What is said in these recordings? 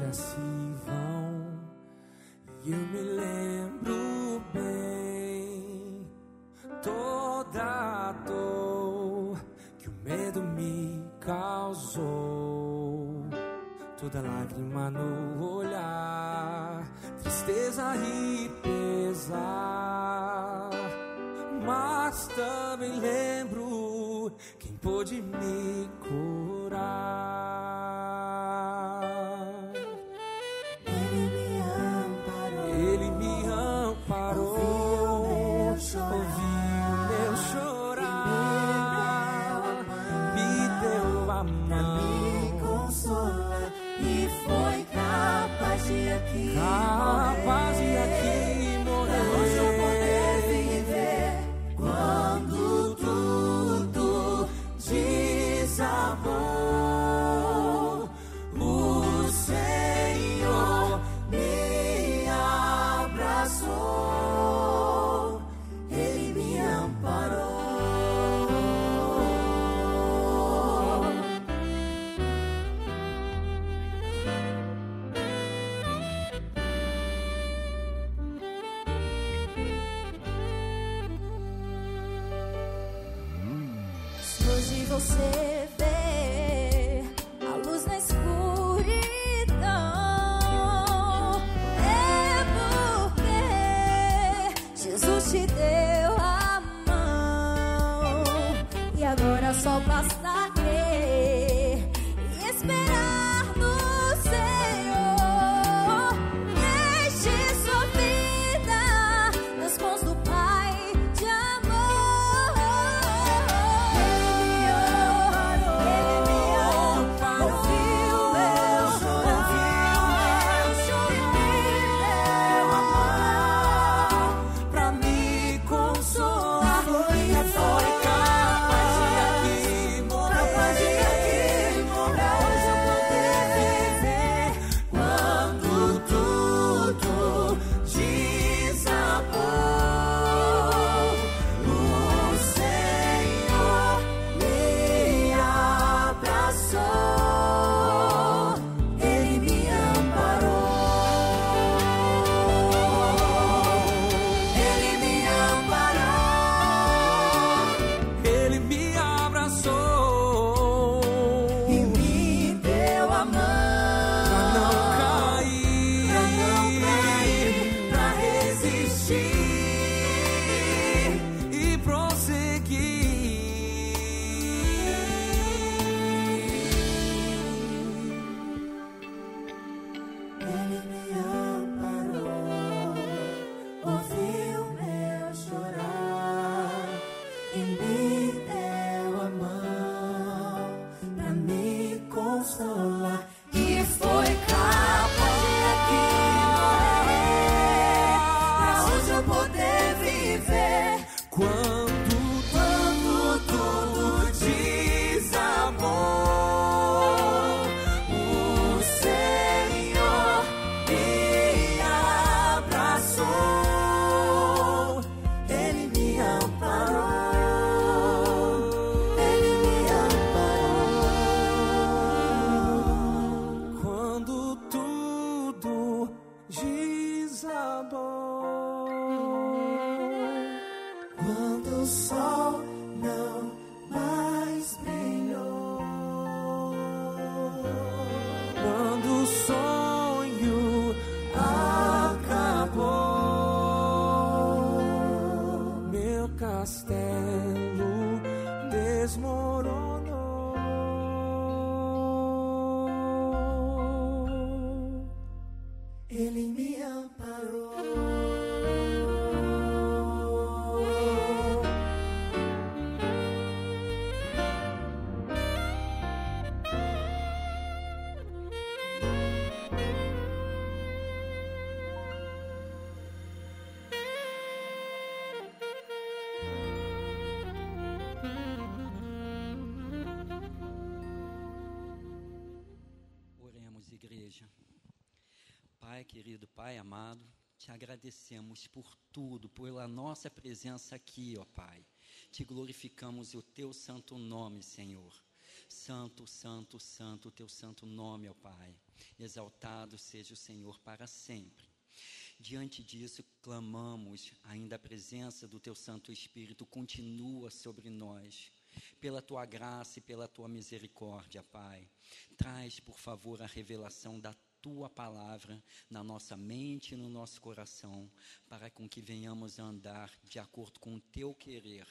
já se vão. E eu me lembro bem toda a dor que o medo me causou, toda lágrima no olhar, tristeza e pesar, mas também lembro quem pôde me so Te agradecemos por tudo, pela nossa presença aqui, ó Pai. Te glorificamos o teu santo nome, Senhor. Santo, santo, santo, o teu santo nome, ó Pai. Exaltado seja o Senhor para sempre. Diante disso, clamamos ainda a presença do teu Santo Espírito continua sobre nós. Pela tua graça e pela tua misericórdia, Pai, traz, por favor, a revelação da tua palavra na nossa mente e no nosso coração, para com que venhamos a andar de acordo com o teu querer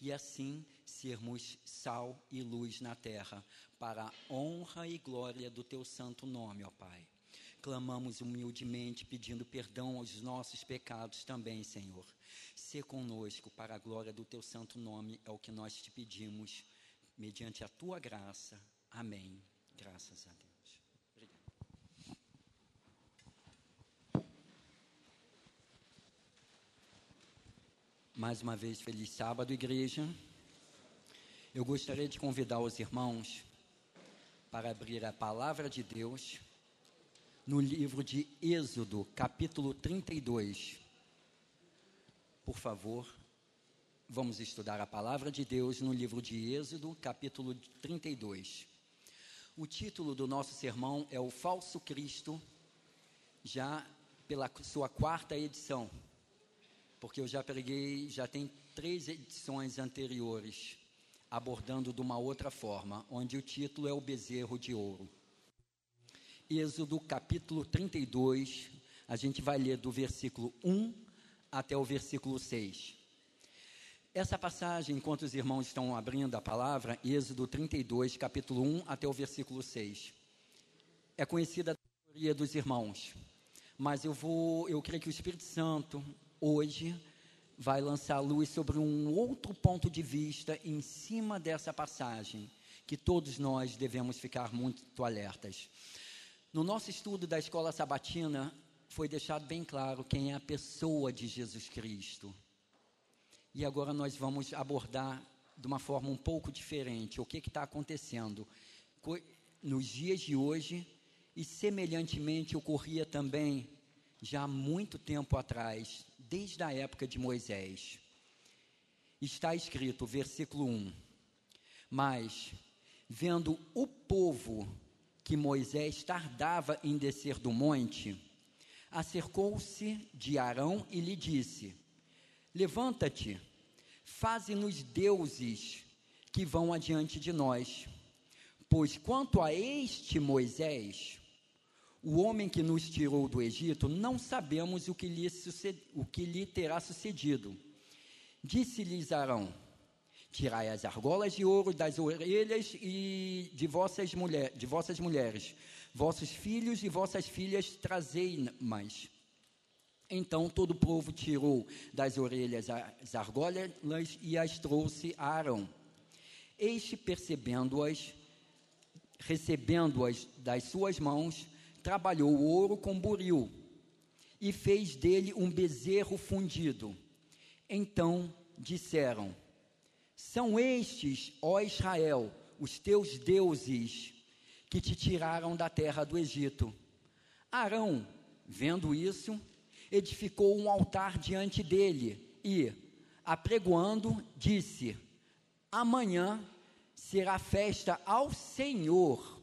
e assim sermos sal e luz na terra, para a honra e glória do teu santo nome, ó Pai. Clamamos humildemente, pedindo perdão aos nossos pecados também, Senhor. Se conosco para a glória do teu santo nome, é o que nós te pedimos, mediante a tua graça. Amém. Graças a Deus. Obrigado. Mais uma vez, feliz sábado, igreja. Eu gostaria de convidar os irmãos para abrir a palavra de Deus no livro de Êxodo, capítulo 32. Por favor, vamos estudar a palavra de Deus no livro de Êxodo, capítulo 32. O título do nosso sermão é O Falso Cristo, já pela sua quarta edição, porque eu já preguei, já tem três edições anteriores, abordando de uma outra forma, onde o título é O Bezerro de Ouro. Êxodo capítulo 32, a gente vai ler do versículo 1 até o versículo 6. Essa passagem, enquanto os irmãos estão abrindo a palavra, Êxodo 32, capítulo 1 até o versículo 6, é conhecida da maioria dos irmãos, mas eu vou, eu creio que o Espírito Santo hoje vai lançar luz sobre um outro ponto de vista em cima dessa passagem, que todos nós devemos ficar muito alertas. No nosso estudo da escola sabatina, foi deixado bem claro quem é a pessoa de Jesus Cristo. E agora nós vamos abordar de uma forma um pouco diferente o que está acontecendo nos dias de hoje e semelhantemente ocorria também já há muito tempo atrás, desde a época de Moisés. Está escrito, versículo 1: Mas, vendo o povo que Moisés tardava em descer do monte, acercou-se de Arão e lhe disse: Levanta-te, faze-nos deuses que vão adiante de nós. Pois quanto a este Moisés, o homem que nos tirou do Egito, não sabemos o que lhe, o que lhe terá sucedido. Disse-lhes Arão: Tirai as argolas de ouro das orelhas e de vossas, mulher, de vossas mulheres, vossos filhos e vossas filhas trazei-mas. Então todo o povo tirou das orelhas as argolas e as trouxe a Arão. Este, percebendo-as, recebendo-as das suas mãos, trabalhou o ouro com buril e fez dele um bezerro fundido. Então disseram: São estes, ó Israel, os teus deuses que te tiraram da terra do Egito. Arão, vendo isso, edificou um altar diante dele e, apregoando, disse: Amanhã será festa ao Senhor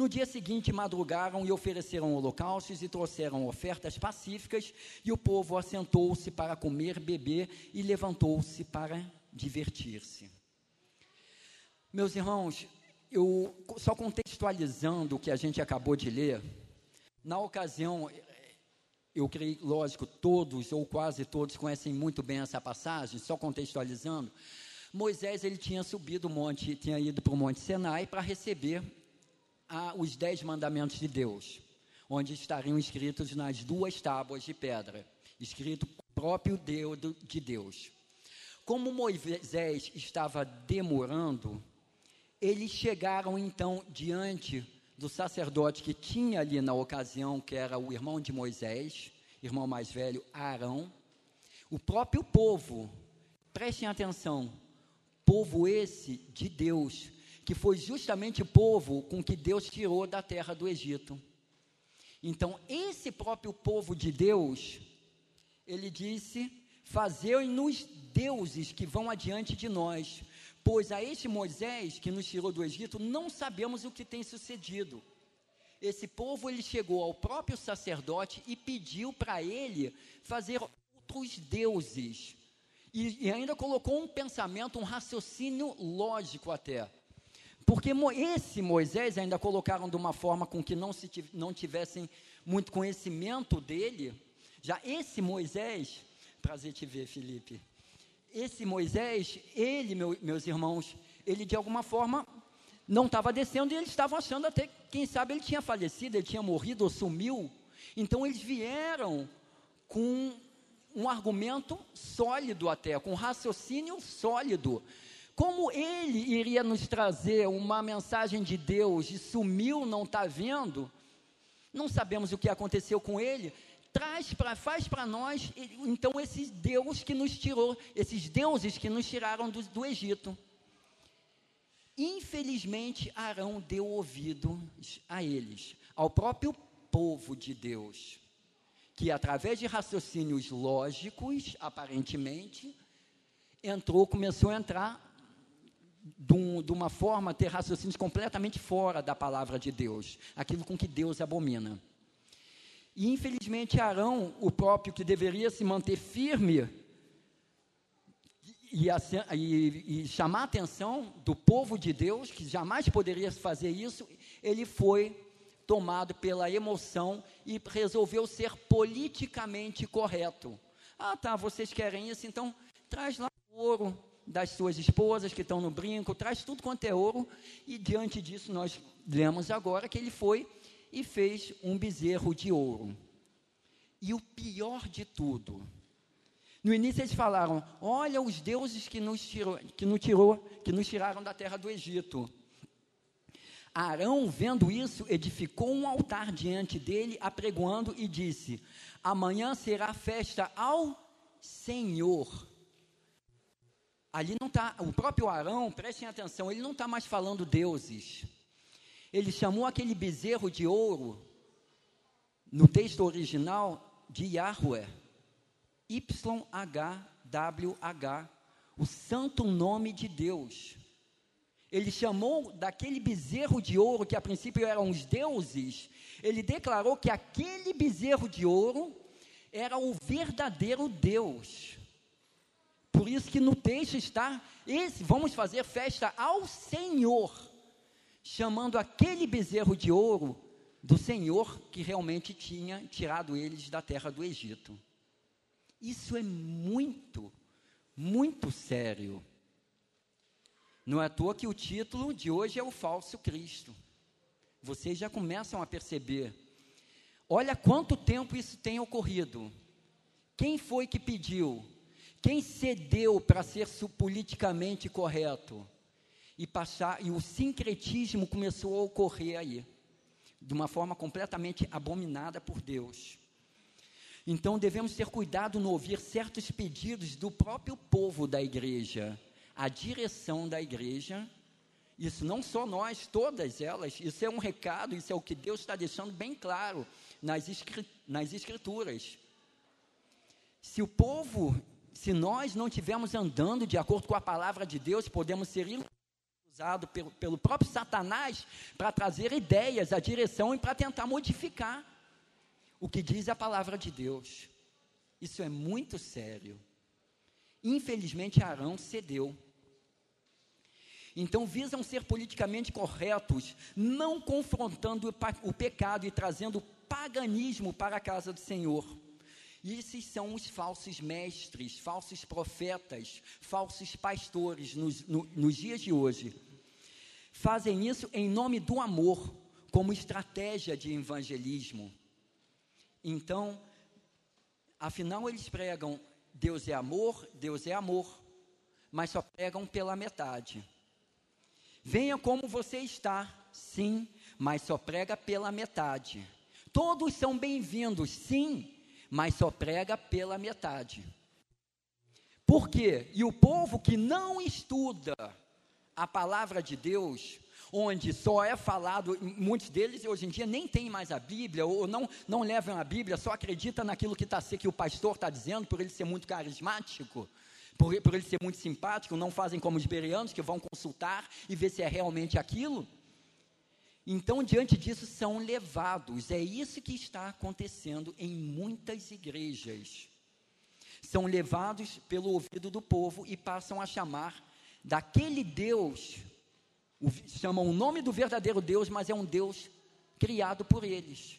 no dia seguinte, madrugaram e ofereceram holocaustos e trouxeram ofertas pacíficas, e o povo assentou-se para comer, beber e levantou-se para divertir-se. Meus irmãos, eu só contextualizando o que a gente acabou de ler, na ocasião, eu creio, lógico, todos ou quase todos conhecem muito bem essa passagem, só contextualizando. Moisés ele tinha subido o monte, tinha ido para o monte Sinai para receber a, os dez mandamentos de Deus, onde estariam escritos nas duas tábuas de pedra, escrito próprio Deus de Deus. Como Moisés estava demorando, eles chegaram então diante do sacerdote que tinha ali na ocasião, que era o irmão de Moisés, irmão mais velho, Arão, o próprio povo, prestem atenção, povo esse de Deus, que foi justamente o povo com que Deus tirou da terra do Egito. Então, esse próprio povo de Deus, ele disse: Fazei-nos deuses que vão adiante de nós, Pois a este Moisés que nos tirou do Egito, não sabemos o que tem sucedido. Esse povo ele chegou ao próprio sacerdote e pediu para ele fazer outros deuses. E, e ainda colocou um pensamento, um raciocínio lógico até. Porque esse Moisés ainda colocaram de uma forma com que não, se, não tivessem muito conhecimento dele. Já esse Moisés, prazer te ver, Felipe. Esse Moisés, ele, meu, meus irmãos, ele de alguma forma não estava descendo e eles estavam achando até, quem sabe ele tinha falecido, ele tinha morrido ou sumiu. Então eles vieram com um argumento sólido até, com um raciocínio sólido. Como ele iria nos trazer uma mensagem de Deus e sumiu, não está vendo? Não sabemos o que aconteceu com ele. Traz para, faz para nós, então, esses Deus que nos tirou, esses deuses que nos tiraram do, do Egito. Infelizmente, Arão deu ouvidos a eles, ao próprio povo de Deus, que através de raciocínios lógicos, aparentemente, entrou, começou a entrar de, um, de, uma forma, ter raciocínios completamente fora da palavra de Deus, aquilo com que Deus abomina. E infelizmente Arão, o próprio que deveria se manter firme e, e, e chamar a atenção do povo de Deus, que jamais poderia fazer isso, ele foi tomado pela emoção e resolveu ser politicamente correto. Ah, tá, vocês querem isso, então traz lá o ouro, das suas esposas que estão no brinco, traz tudo quanto é ouro, e diante disso nós lemos agora que ele foi e fez um bezerro de ouro. E o pior de tudo, no início eles falaram: olha os deuses que nos, tirou, que nos tirou, que nos tiraram da terra do Egito. Arão, vendo isso, edificou um altar diante dele, apregoando e disse: Amanhã será festa ao Senhor ali não está, o próprio Arão, prestem atenção, ele não está mais falando deuses. Ele chamou aquele bezerro de ouro, no texto original, de Yahweh. Y-H-W-H, o santo nome de Deus. Ele chamou daquele bezerro de ouro, que a princípio eram os deuses, ele declarou que aquele bezerro de ouro era o verdadeiro Deus. Por isso que no texto está esse, vamos fazer festa ao Senhor, chamando aquele bezerro de ouro do Senhor que realmente tinha tirado eles da terra do Egito. Isso é muito, muito sério. Não é à toa que o título de hoje é o falso Cristo. Vocês já começam a perceber. Olha quanto tempo isso tem ocorrido. Quem foi que pediu? Quem cedeu para ser politicamente correto? E passar, e o sincretismo começou a ocorrer aí, de uma forma completamente abominada por Deus. Então devemos ter cuidado no ouvir certos pedidos do próprio povo da igreja, a direção da igreja. Isso não só nós, todas elas, isso é um recado, isso é o que Deus está deixando bem claro nas, nas escrituras. Se o povo se nós não estivermos andando de acordo com a palavra de Deus, podemos ser usados pelo, pelo próprio Satanás para trazer ideias, a direção e para tentar modificar o que diz a palavra de Deus. Isso é muito sério. Infelizmente, Arão cedeu. Então, visam ser politicamente corretos, não confrontando o pecado e trazendo paganismo para a casa do Senhor. E esses são os falsos mestres, falsos profetas, falsos pastores nos, no, nos dias de hoje. Fazem isso em nome do amor, como estratégia de evangelismo. Então, afinal, eles pregam Deus é amor, Deus é amor, mas só pregam pela metade. Venha como você está, sim, mas só prega pela metade. Todos são bem-vindos, sim, mas só prega pela metade. Por quê? E o povo que não estuda a palavra de Deus, onde só é falado, muitos deles hoje em dia nem têm mais a Bíblia, ou não, não levam a Bíblia, só acredita naquilo que, tá, que o pastor está dizendo, por ele ser muito carismático, por, por ele ser muito simpático, não fazem como os bereanos, que vão consultar e ver se é realmente aquilo. Então, diante disso, são levados. É isso que está acontecendo em muitas igrejas. São levados pelo ouvido do povo e passam a chamar daquele Deus, chamam o nome do verdadeiro Deus, mas é um Deus criado por eles.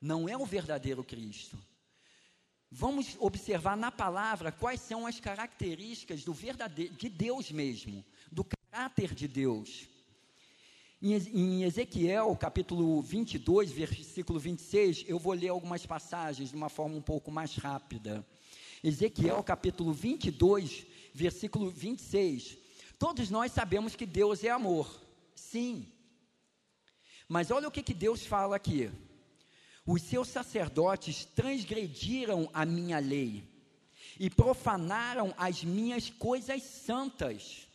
Não é o verdadeiro Cristo. Vamos observar na palavra quais são as características do verdadeiro de Deus mesmo, do caráter de Deus. Em Ezequiel, capítulo 22, versículo 26, eu vou ler algumas passagens de uma forma um pouco mais rápida. Ezequiel, capítulo 22, versículo 26. Todos nós sabemos que Deus é amor. Sim. Mas olha o que, que Deus fala aqui. Os seus sacerdotes transgrediram a minha lei e profanaram as minhas coisas santas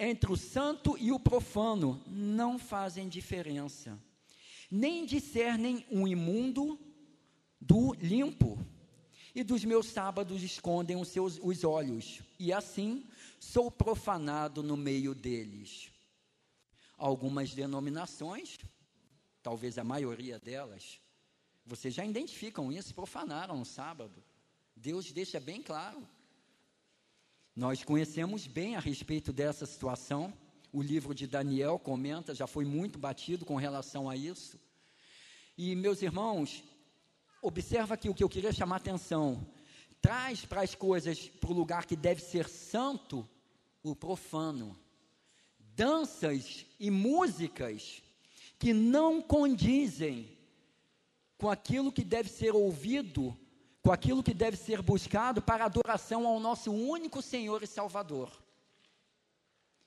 entre o santo e o profano não fazem diferença, nem discernem o imundo do limpo, e dos meus sábados escondem os seus os olhos, e assim sou profanado no meio deles. Algumas denominações, talvez a maioria delas, vocês já identificam isso, profanaram o sábado. Deus deixa bem claro nós conhecemos bem a respeito dessa situação. O livro de Daniel comenta, já foi muito batido com relação a isso. E, meus irmãos, observa aqui o que eu queria chamar a atenção. Traz para as coisas, para o lugar que deve ser santo, o profano. Danças e músicas que não condizem com aquilo que deve ser ouvido com aquilo que deve ser buscado para adoração ao nosso único Senhor e Salvador.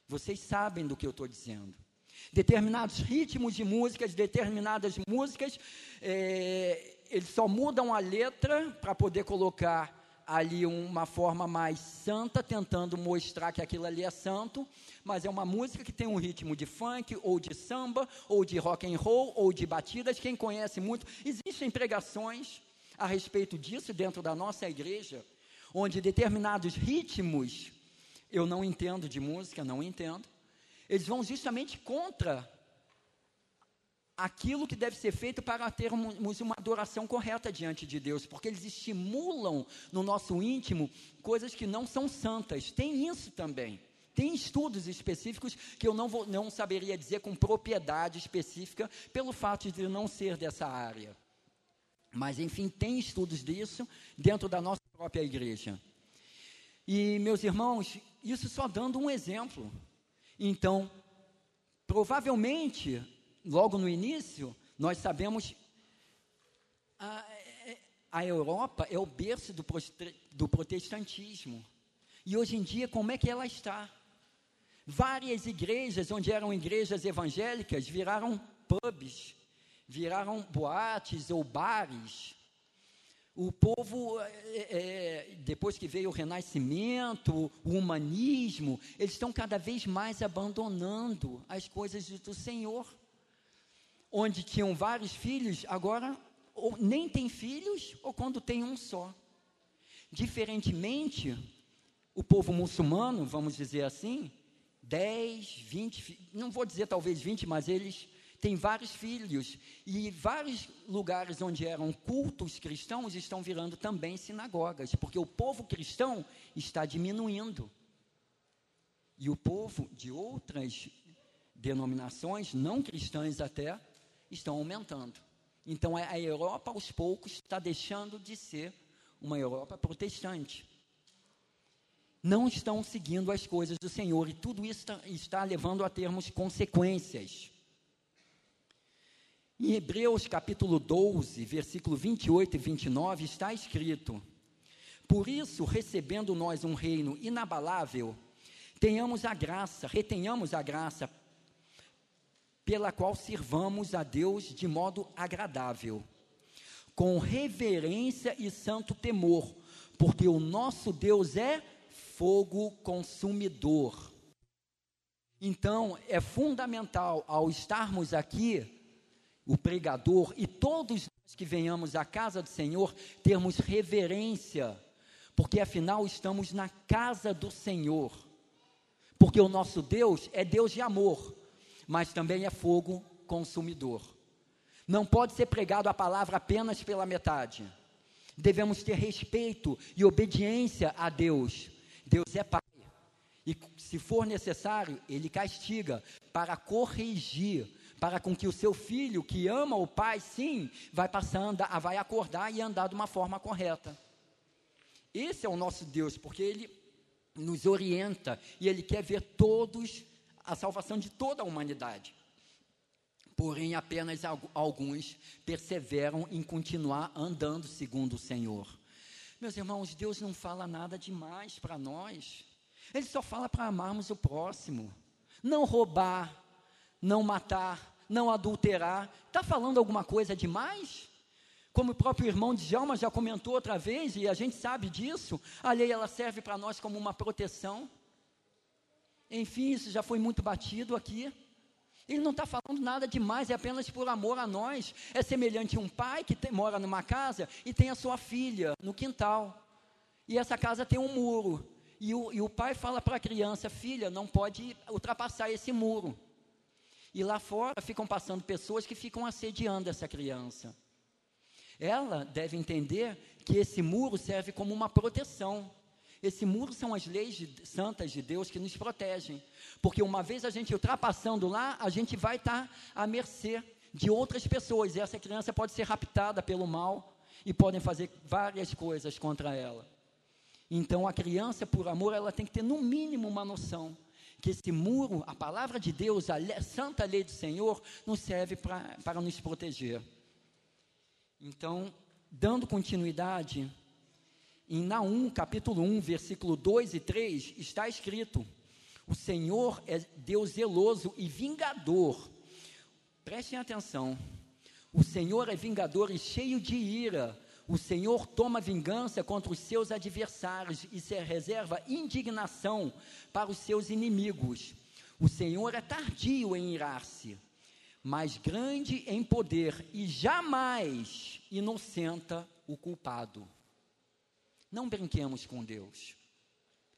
Vocês sabem do que eu estou dizendo. Determinados ritmos de músicas, determinadas músicas, é, eles só mudam a letra para poder colocar ali uma forma mais santa, tentando mostrar que aquilo ali é santo, mas é uma música que tem um ritmo de funk, ou de samba, ou de rock and roll, ou de batidas. Quem conhece muito, existem pregações a respeito disso dentro da nossa igreja, onde determinados ritmos, eu não entendo de música, não entendo, eles vão justamente contra aquilo que deve ser feito para termos uma adoração correta diante de Deus, porque eles estimulam no nosso íntimo coisas que não são santas. Tem isso também. Tem estudos específicos que eu não, vou, não saberia dizer com propriedade específica, pelo fato de não ser dessa área. Mas, enfim, tem estudos disso dentro da nossa própria igreja. E, meus irmãos, isso só dando um exemplo. Então, provavelmente, logo no início, nós sabemos a, a Europa é o berço do, do protestantismo. E hoje em dia, como é que ela está? Várias igrejas, onde eram igrejas evangélicas, viraram pubs, viraram boates ou bares. O povo, é, é, depois que veio o renascimento, o humanismo, eles estão cada vez mais abandonando as coisas do Senhor. Onde tinham vários filhos, agora ou nem tem filhos, ou quando tem um só. Diferentemente, o povo muçulmano, vamos dizer assim, 10, 20, não vou dizer talvez 20, mas eles tem vários filhos e vários lugares onde eram cultos cristãos estão virando também sinagogas, porque o povo cristão está diminuindo. E o povo de outras denominações, não cristãs até, estão aumentando. Então a Europa, aos poucos, está deixando de ser uma Europa protestante. Não estão seguindo as coisas do Senhor e tudo isso está, está levando a termos consequências. Em Hebreus capítulo 12, versículo 28 e 29 está escrito: Por isso, recebendo nós um reino inabalável, tenhamos a graça, retenhamos a graça pela qual sirvamos a Deus de modo agradável, com reverência e santo temor, porque o nosso Deus é fogo consumidor. Então, é fundamental ao estarmos aqui o pregador e todos nós que venhamos à casa do Senhor termos reverência, porque afinal estamos na casa do Senhor. Porque o nosso Deus é Deus de amor, mas também é fogo consumidor. Não pode ser pregado a palavra apenas pela metade. Devemos ter respeito e obediência a Deus. Deus é Pai. E se for necessário, Ele castiga para corrigir, para com que o seu filho que ama o Pai, sim, vai passar, vai acordar e andar de uma forma correta. Esse é o nosso Deus, porque Ele nos orienta e Ele quer ver todos, a salvação de toda a humanidade. Porém, apenas alguns perseveram em continuar andando segundo o Senhor. Meus irmãos, Deus não fala nada demais para nós. Ele só fala para amarmos o próximo. Não roubar, não matar, não adulterar. Está falando alguma coisa demais? Como o próprio irmão Djalma já comentou outra vez, e a gente sabe disso, a lei ela serve para nós como uma proteção. Enfim, isso já foi muito batido aqui. Ele não está falando nada demais, é apenas por amor a nós. É semelhante a um pai que tem, mora numa casa e tem a sua filha no quintal. E essa casa tem um muro. E o, e o pai fala para a criança: Filha, não pode ultrapassar esse muro. E lá fora ficam passando pessoas que ficam assediando essa criança. Ela deve entender que esse muro serve como uma proteção. Esse muro são as leis de, santas de Deus que nos protegem. Porque uma vez a gente ultrapassando lá, a gente vai estar tá à mercê de outras pessoas. E essa criança pode ser raptada pelo mal e podem fazer várias coisas contra ela. Então a criança, por amor, ela tem que ter no mínimo uma noção que esse muro, a palavra de Deus, a santa lei do Senhor, nos serve pra, para nos proteger. Então, dando continuidade, em Naum, capítulo 1, versículo 2 e 3, está escrito: O Senhor é Deus zeloso e vingador. Prestem atenção. O Senhor é vingador e cheio de ira. O Senhor toma vingança contra os seus adversários e se reserva indignação para os seus inimigos. O Senhor é tardio em irar-se mas grande em poder e jamais inocenta o culpado. Não brinquemos com Deus.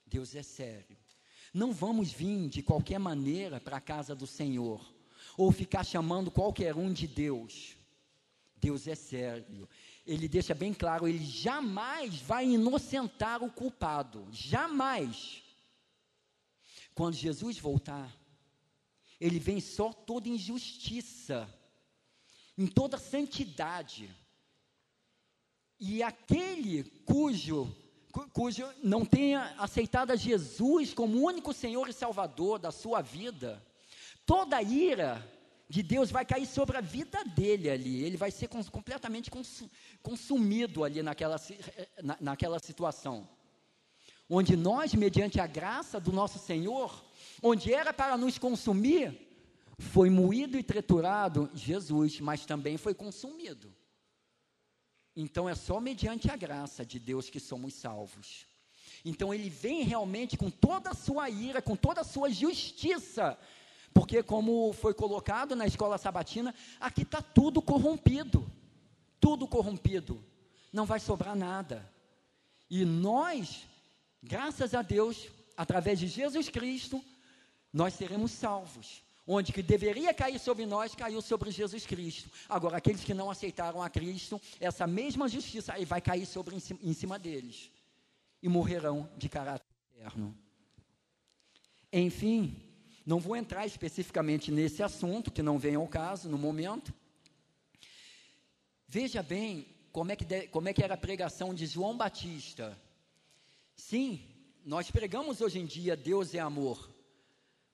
Deus é sério. Não vamos vir de qualquer maneira para a casa do Senhor ou ficar chamando qualquer um de Deus. Deus é sério. Ele deixa bem claro, ele jamais vai inocentar o culpado, jamais. Quando Jesus voltar, ele vem só toda injustiça, em toda santidade. E aquele cujo, cujo não tenha aceitado a Jesus como único Senhor e Salvador da sua vida, toda ira de Deus vai cair sobre a vida dele ali, ele vai ser completamente consumido ali naquela, na, naquela situação. Onde nós, mediante a graça do nosso Senhor, onde era para nos consumir, foi moído e triturado Jesus, mas também foi consumido. Então é só mediante a graça de Deus que somos salvos. Então ele vem realmente com toda a sua ira, com toda a sua justiça, porque como foi colocado na escola sabatina, aqui está tudo corrompido, tudo corrompido, não vai sobrar nada. E nós, graças a Deus, através de Jesus Cristo, nós seremos salvos. Onde que deveria cair sobre nós, caiu sobre Jesus Cristo. Agora, aqueles que não aceitaram a Cristo, essa mesma justiça aí vai cair sobre em cima, em cima deles. E morrerão de caráter eterno. Enfim, não vou entrar especificamente nesse assunto, que não vem ao caso no momento. Veja bem como é que, de, como é que era a pregação de João Batista. Sim, nós pregamos hoje em dia Deus é amor.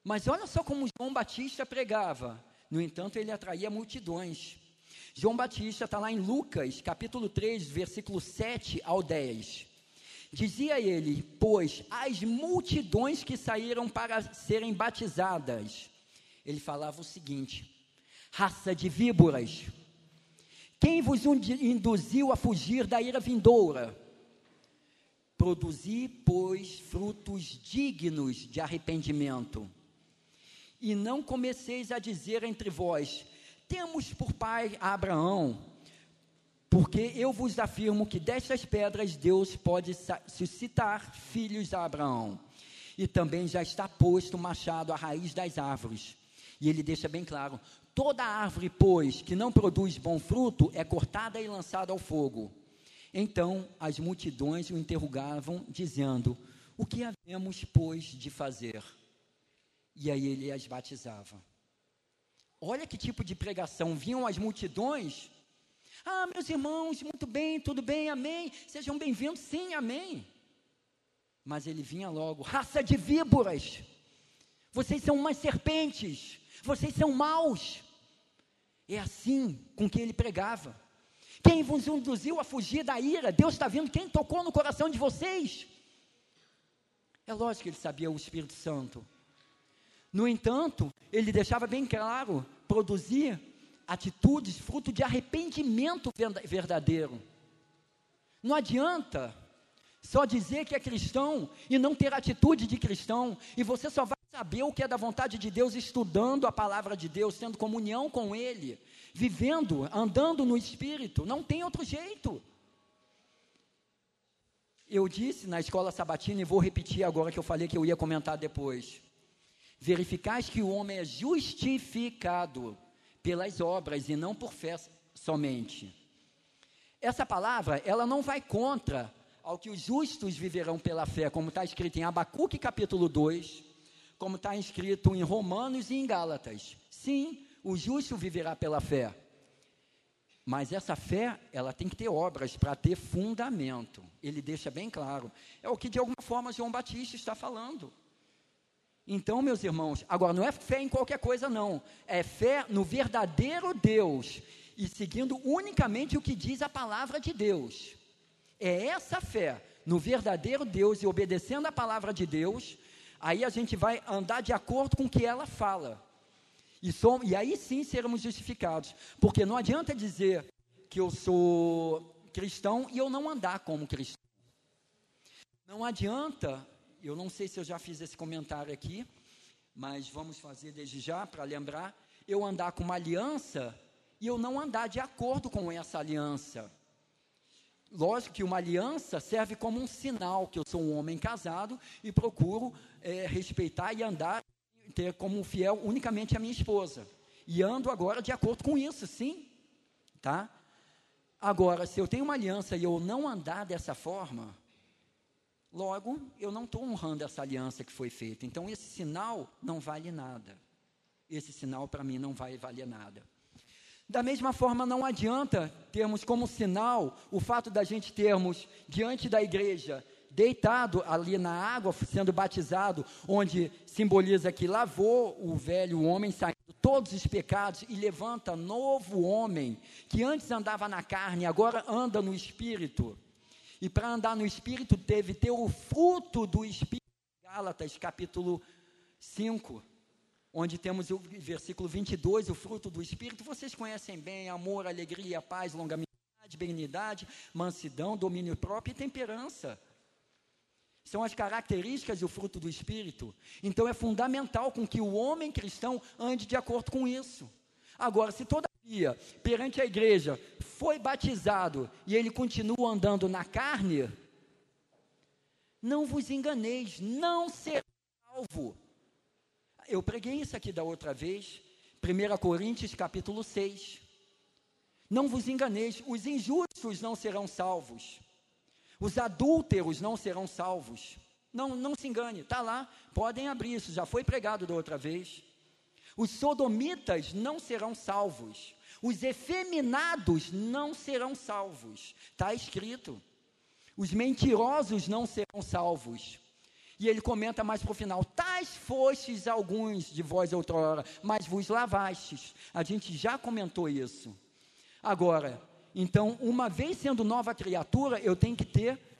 Mas olha só como João Batista pregava. No entanto, ele atraía multidões. João Batista está lá em Lucas, capítulo 3, versículo 7 ao 10. Dizia ele: Pois as multidões que saíram para serem batizadas. Ele falava o seguinte: Raça de víboras, quem vos induziu a fugir da ira vindoura? Produzi, pois, frutos dignos de arrependimento e não comeceis a dizer entre vós: Temos por pai Abraão. Porque eu vos afirmo que destas pedras Deus pode suscitar filhos a Abraão. E também já está posto o machado à raiz das árvores. E ele deixa bem claro: toda árvore, pois, que não produz bom fruto, é cortada e lançada ao fogo. Então as multidões o interrogavam, dizendo: O que havemos, pois, de fazer? E aí ele as batizava. Olha que tipo de pregação. Vinham as multidões ah, meus irmãos, muito bem, tudo bem, amém. Sejam bem-vindos, sim, amém. Mas ele vinha logo, raça de víboras. Vocês são umas serpentes, vocês são maus. É assim com que ele pregava. Quem vos induziu a fugir da ira? Deus está vendo quem tocou no coração de vocês. É lógico que ele sabia o Espírito Santo. No entanto, ele deixava bem claro: produzir atitudes fruto de arrependimento verdadeiro. Não adianta só dizer que é cristão e não ter atitude de cristão, e você só vai saber o que é da vontade de Deus estudando a palavra de Deus, tendo comunhão com Ele, vivendo, andando no Espírito, não tem outro jeito. Eu disse na escola sabatina e vou repetir agora que eu falei que eu ia comentar depois. Verificais que o homem é justificado pelas obras e não por fé somente. Essa palavra, ela não vai contra ao que os justos viverão pela fé, como está escrito em Abacuque capítulo 2, como está escrito em Romanos e em Gálatas. Sim, o justo viverá pela fé. Mas essa fé, ela tem que ter obras para ter fundamento. Ele deixa bem claro. É o que de alguma forma João Batista está falando. Então, meus irmãos, agora não é fé em qualquer coisa, não. É fé no verdadeiro Deus e seguindo unicamente o que diz a palavra de Deus. É essa fé no verdadeiro Deus e obedecendo a palavra de Deus, aí a gente vai andar de acordo com o que ela fala. E, som, e aí sim seremos justificados. Porque não adianta dizer que eu sou cristão e eu não andar como cristão. Não adianta eu não sei se eu já fiz esse comentário aqui, mas vamos fazer desde já para lembrar. Eu andar com uma aliança e eu não andar de acordo com essa aliança. Lógico que uma aliança serve como um sinal que eu sou um homem casado e procuro é, respeitar e andar, ter como fiel unicamente a minha esposa. E ando agora de acordo com isso, sim. Tá? Agora, se eu tenho uma aliança e eu não andar dessa forma, Logo, eu não estou honrando essa aliança que foi feita. Então, esse sinal não vale nada. Esse sinal para mim não vai valer nada. Da mesma forma, não adianta termos como sinal o fato da gente termos diante da igreja deitado ali na água, sendo batizado, onde simboliza que lavou o velho homem, saindo todos os pecados e levanta novo homem, que antes andava na carne, agora anda no espírito. E para andar no Espírito, teve ter o fruto do Espírito. Gálatas, capítulo 5, onde temos o versículo 22, o fruto do Espírito. Vocês conhecem bem: amor, alegria, paz, longanimidade, benignidade, mansidão, domínio próprio e temperança. São as características e o fruto do Espírito. Então é fundamental com que o homem cristão ande de acordo com isso. Agora, se todavia, perante a igreja, foi batizado e ele continua andando na carne, não vos enganeis, não será salvo. Eu preguei isso aqui da outra vez, 1 Coríntios capítulo 6. Não vos enganeis, os injustos não serão salvos, os adúlteros não serão salvos. Não, não se engane, está lá, podem abrir isso, já foi pregado da outra vez. Os sodomitas não serão salvos. Os efeminados não serão salvos. Está escrito. Os mentirosos não serão salvos. E ele comenta mais para o final: Tais fostes alguns de vós outrora, mas vos lavastes. A gente já comentou isso. Agora, então, uma vez sendo nova criatura, eu tenho que ter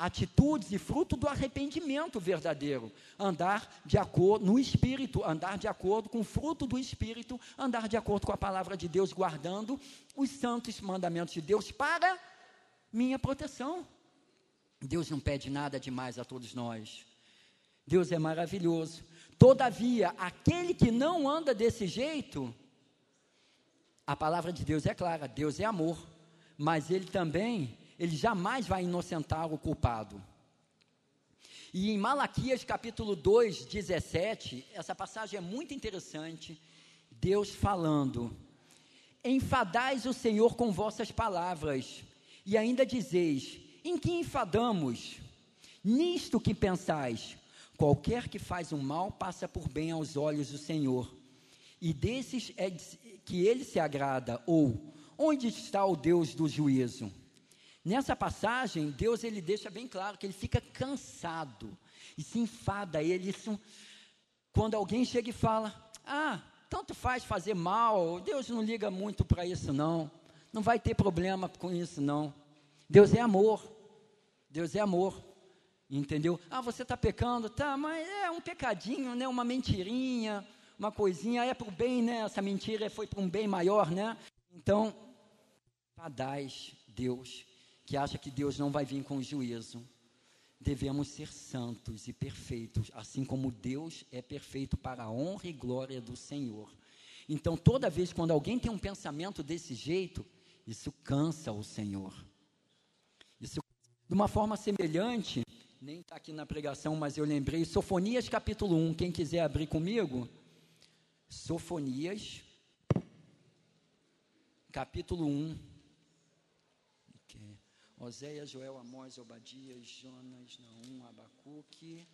atitudes e fruto do arrependimento verdadeiro. Andar de acordo no espírito, andar de acordo com o fruto do espírito, andar de acordo com a palavra de Deus, guardando os santos mandamentos de Deus para minha proteção. Deus não pede nada demais a todos nós. Deus é maravilhoso. Todavia, aquele que não anda desse jeito, a palavra de Deus é clara: Deus é amor. mas ele também, ele jamais vai inocentar o culpado. E em Malaquias capítulo 2, 17, essa passagem é muito interessante. Deus falando: Enfadais o Senhor com vossas palavras, e ainda dizeis: Em que enfadamos? Nisto que pensais: Qualquer que faz o mal passa por bem aos olhos do Senhor, e desses é que ele se agrada, ou onde está o Deus do juízo? Nessa passagem, Deus ele deixa bem claro que ele fica cansado e se enfada. Ele, isso, quando alguém chega e fala: Ah, tanto faz fazer mal, Deus não liga muito para isso, não. Não vai ter problema com isso, não. Deus é amor. Deus é amor. Entendeu? Ah, você está pecando, tá, mas é um pecadinho, né? Uma mentirinha, uma coisinha, é para o bem, né? Essa mentira foi para um bem maior, né? Então, padais Deus que acha que Deus não vai vir com juízo. Devemos ser santos e perfeitos, assim como Deus é perfeito para a honra e glória do Senhor. Então, toda vez quando alguém tem um pensamento desse jeito, isso cansa o Senhor. Isso, de uma forma semelhante, nem está aqui na pregação, mas eu lembrei, Sofonias capítulo 1, quem quiser abrir comigo, Sofonias, capítulo 1, Oséias, Joel, Amós, Obadias, Jonas, Naum, Abacuque,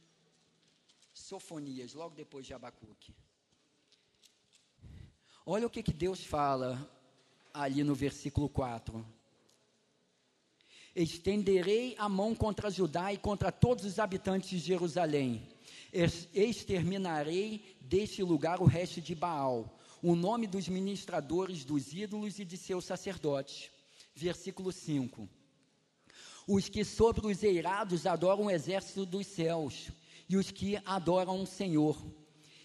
Sofonias, logo depois de Abacuque. Olha o que, que Deus fala ali no versículo 4. Estenderei a mão contra Judá e contra todos os habitantes de Jerusalém. Exterminarei deste lugar o resto de Baal, o nome dos ministradores dos ídolos e de seus sacerdotes. Versículo 5 os que sobre os eirados adoram o exército dos céus, e os que adoram o Senhor,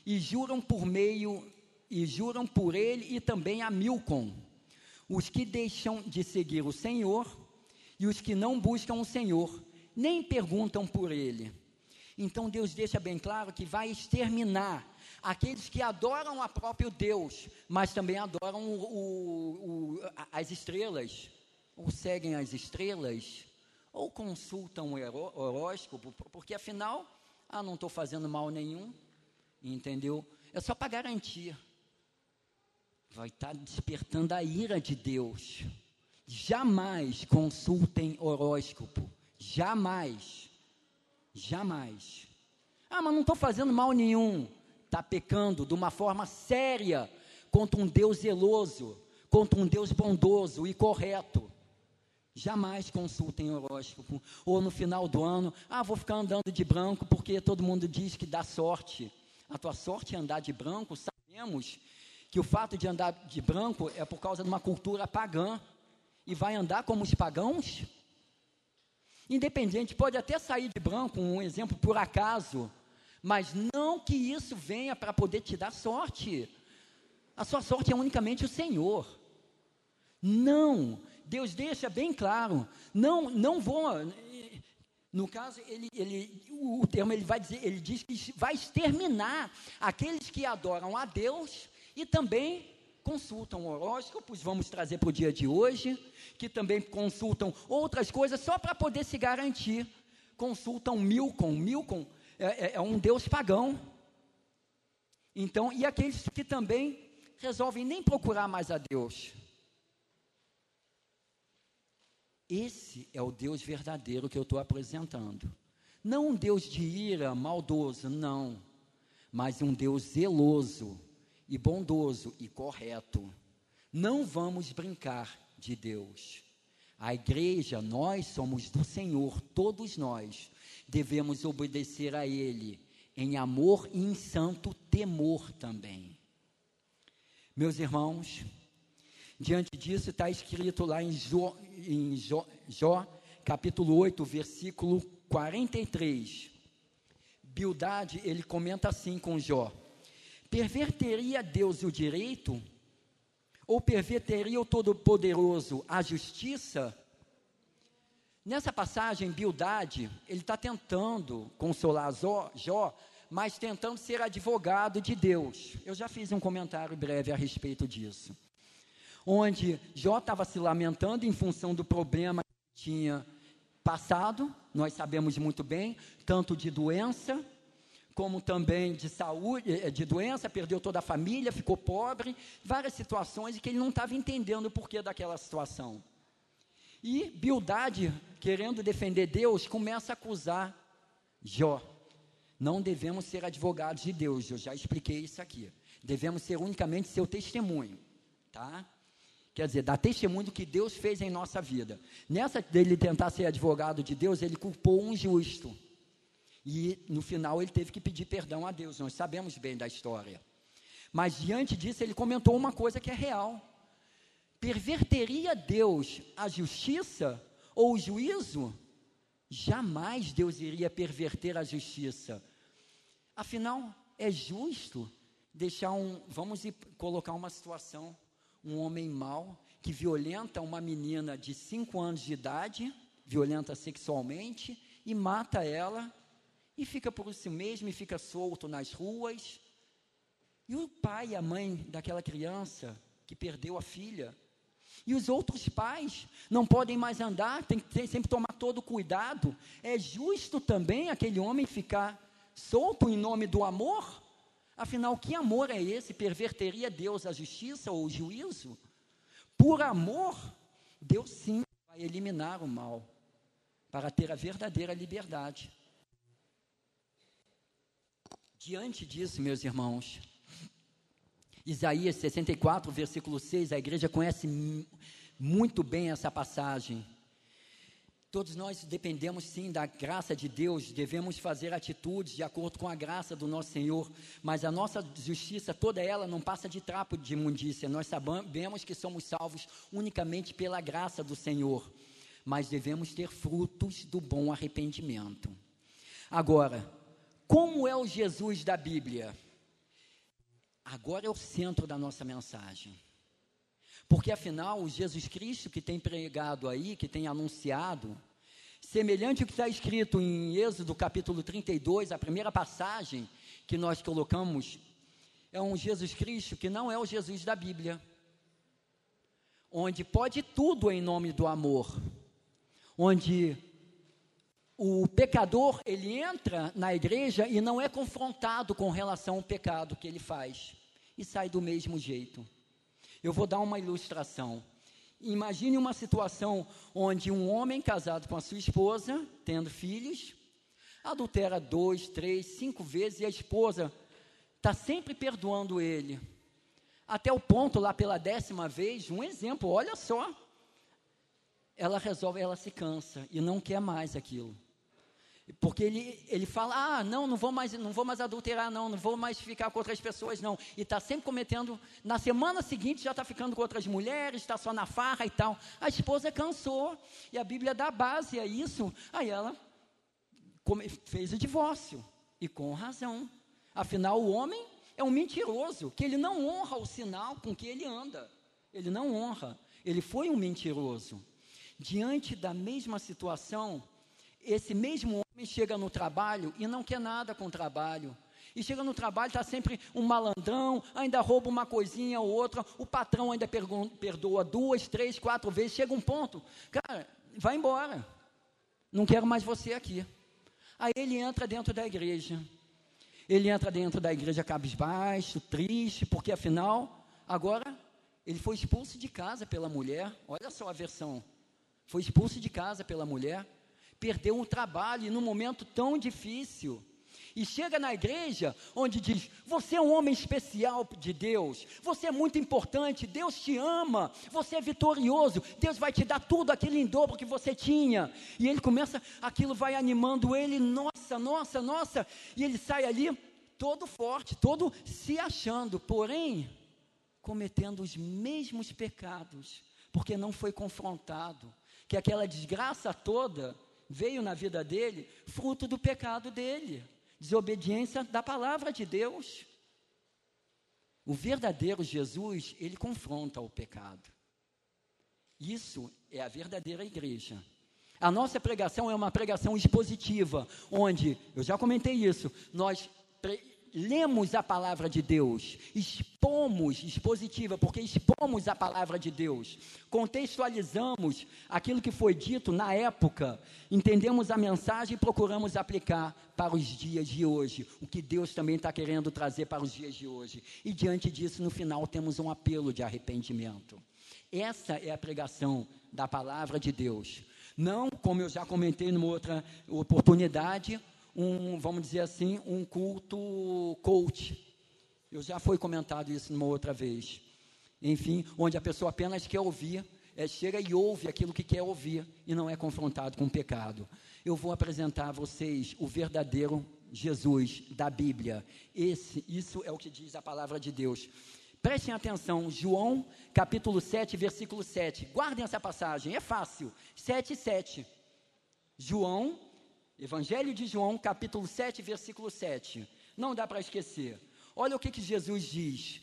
e juram por meio, e juram por ele e também a Milcom, os que deixam de seguir o Senhor, e os que não buscam o Senhor, nem perguntam por ele. Então Deus deixa bem claro que vai exterminar aqueles que adoram a próprio Deus, mas também adoram o, o, o, as estrelas, ou seguem as estrelas, ou consultam o horóscopo, porque afinal, ah, não estou fazendo mal nenhum, entendeu? É só para garantir. Vai estar tá despertando a ira de Deus. Jamais consultem horóscopo. Jamais. Jamais. Ah, mas não estou fazendo mal nenhum. Está pecando de uma forma séria contra um Deus zeloso, contra um Deus bondoso e correto. Jamais consultem horóscopo. Ou no final do ano, ah, vou ficar andando de branco porque todo mundo diz que dá sorte. A tua sorte é andar de branco. Sabemos que o fato de andar de branco é por causa de uma cultura pagã. E vai andar como os pagãos? Independente, pode até sair de branco, um exemplo por acaso, mas não que isso venha para poder te dar sorte. A sua sorte é unicamente o Senhor. Não, Deus deixa bem claro, não, não vou. No caso, ele, ele, o termo ele vai dizer, ele diz que vai exterminar aqueles que adoram a Deus e também consultam horóscopos, vamos trazer para o dia de hoje, que também consultam outras coisas só para poder se garantir. Consultam Milcom, Milcom é, é, é um deus pagão. Então, e aqueles que também resolvem nem procurar mais a Deus, Esse é o Deus verdadeiro que eu estou apresentando. Não um Deus de ira, maldoso, não. Mas um Deus zeloso e bondoso e correto. Não vamos brincar de Deus. A igreja, nós somos do Senhor, todos nós devemos obedecer a Ele em amor e em santo temor também. Meus irmãos, Diante disso está escrito lá em, Jó, em Jó, Jó, capítulo 8, versículo 43. Bildade, ele comenta assim com Jó: Perverteria Deus o direito? Ou perverteria o Todo-Poderoso a justiça? Nessa passagem, Bildade, ele está tentando consolar Jó, mas tentando ser advogado de Deus. Eu já fiz um comentário breve a respeito disso. Onde Jó estava se lamentando em função do problema que tinha passado, nós sabemos muito bem, tanto de doença, como também de saúde, eh, de doença, perdeu toda a família, ficou pobre, várias situações que ele não estava entendendo o porquê daquela situação. E Bildade, querendo defender Deus, começa a acusar Jó. Não devemos ser advogados de Deus, eu já expliquei isso aqui. Devemos ser unicamente seu testemunho, tá? Quer dizer, dar testemunho que Deus fez em nossa vida. Nessa dele tentar ser advogado de Deus, ele culpou um justo. E no final ele teve que pedir perdão a Deus. Nós sabemos bem da história. Mas diante disso, ele comentou uma coisa que é real. Perverteria Deus a justiça ou o juízo? Jamais Deus iria perverter a justiça. Afinal, é justo deixar um, vamos colocar uma situação, um homem mau que violenta uma menina de 5 anos de idade, violenta sexualmente e mata ela e fica por si mesmo e fica solto nas ruas. E o pai e a mãe daquela criança que perdeu a filha e os outros pais não podem mais andar, tem que sempre tomar todo cuidado. É justo também aquele homem ficar solto em nome do amor? Afinal, que amor é esse? Perverteria Deus a justiça ou o juízo? Por amor, Deus sim vai eliminar o mal para ter a verdadeira liberdade. Diante disso, meus irmãos, Isaías 64, versículo 6, a igreja conhece muito bem essa passagem. Todos nós dependemos sim da graça de Deus, devemos fazer atitudes de acordo com a graça do nosso Senhor, mas a nossa justiça, toda ela, não passa de trapo de imundícia. Nós sabemos que somos salvos unicamente pela graça do Senhor, mas devemos ter frutos do bom arrependimento. Agora, como é o Jesus da Bíblia? Agora é o centro da nossa mensagem. Porque afinal, o Jesus Cristo que tem pregado aí, que tem anunciado, semelhante ao que está escrito em Êxodo capítulo 32, a primeira passagem que nós colocamos, é um Jesus Cristo que não é o Jesus da Bíblia, onde pode tudo em nome do amor, onde o pecador ele entra na igreja e não é confrontado com relação ao pecado que ele faz e sai do mesmo jeito. Eu vou dar uma ilustração. Imagine uma situação onde um homem casado com a sua esposa, tendo filhos, adultera dois, três, cinco vezes e a esposa está sempre perdoando ele. Até o ponto, lá pela décima vez, um exemplo, olha só. Ela resolve, ela se cansa e não quer mais aquilo. Porque ele, ele fala, ah, não, não vou, mais, não vou mais adulterar, não, não vou mais ficar com outras pessoas, não. E está sempre cometendo, na semana seguinte já está ficando com outras mulheres, está só na farra e tal. A esposa cansou, e a Bíblia dá base a isso. Aí ela fez o divórcio, e com razão. Afinal, o homem é um mentiroso, que ele não honra o sinal com que ele anda. Ele não honra, ele foi um mentiroso. Diante da mesma situação, esse mesmo homem chega no trabalho e não quer nada com o trabalho. E chega no trabalho, está sempre um malandrão, ainda rouba uma coisinha ou outra, o patrão ainda perdoa duas, três, quatro vezes, chega um ponto, cara, vai embora, não quero mais você aqui. Aí ele entra dentro da igreja, ele entra dentro da igreja cabisbaixo, triste, porque afinal, agora, ele foi expulso de casa pela mulher, olha só a versão, foi expulso de casa pela mulher, perdeu um trabalho num momento tão difícil. E chega na igreja onde diz: Você é um homem especial de Deus, você é muito importante, Deus te ama, você é vitorioso, Deus vai te dar tudo aquilo em dobro que você tinha. E ele começa, aquilo vai animando ele, nossa, nossa, nossa, e ele sai ali todo forte, todo se achando, porém, cometendo os mesmos pecados, porque não foi confrontado, que aquela desgraça toda veio na vida dele fruto do pecado dele, desobediência da palavra de Deus. O verdadeiro Jesus, ele confronta o pecado. Isso é a verdadeira igreja. A nossa pregação é uma pregação expositiva, onde, eu já comentei isso, nós lemos a palavra de Deus, expomos, expositiva, porque expomos a palavra de Deus, contextualizamos aquilo que foi dito na época, entendemos a mensagem e procuramos aplicar para os dias de hoje, o que Deus também está querendo trazer para os dias de hoje. E diante disso, no final, temos um apelo de arrependimento. Essa é a pregação da palavra de Deus. Não, como eu já comentei numa outra oportunidade, um, vamos dizer assim, um culto coach. Eu já foi comentado isso numa outra vez. Enfim, onde a pessoa apenas quer ouvir, é, chega e ouve aquilo que quer ouvir e não é confrontado com o pecado. Eu vou apresentar a vocês o verdadeiro Jesus da Bíblia. Esse, isso é o que diz a palavra de Deus. Prestem atenção, João capítulo 7, versículo 7. Guardem essa passagem, é fácil. 7 e 7. João Evangelho de João, capítulo 7, versículo 7. Não dá para esquecer. Olha o que, que Jesus diz: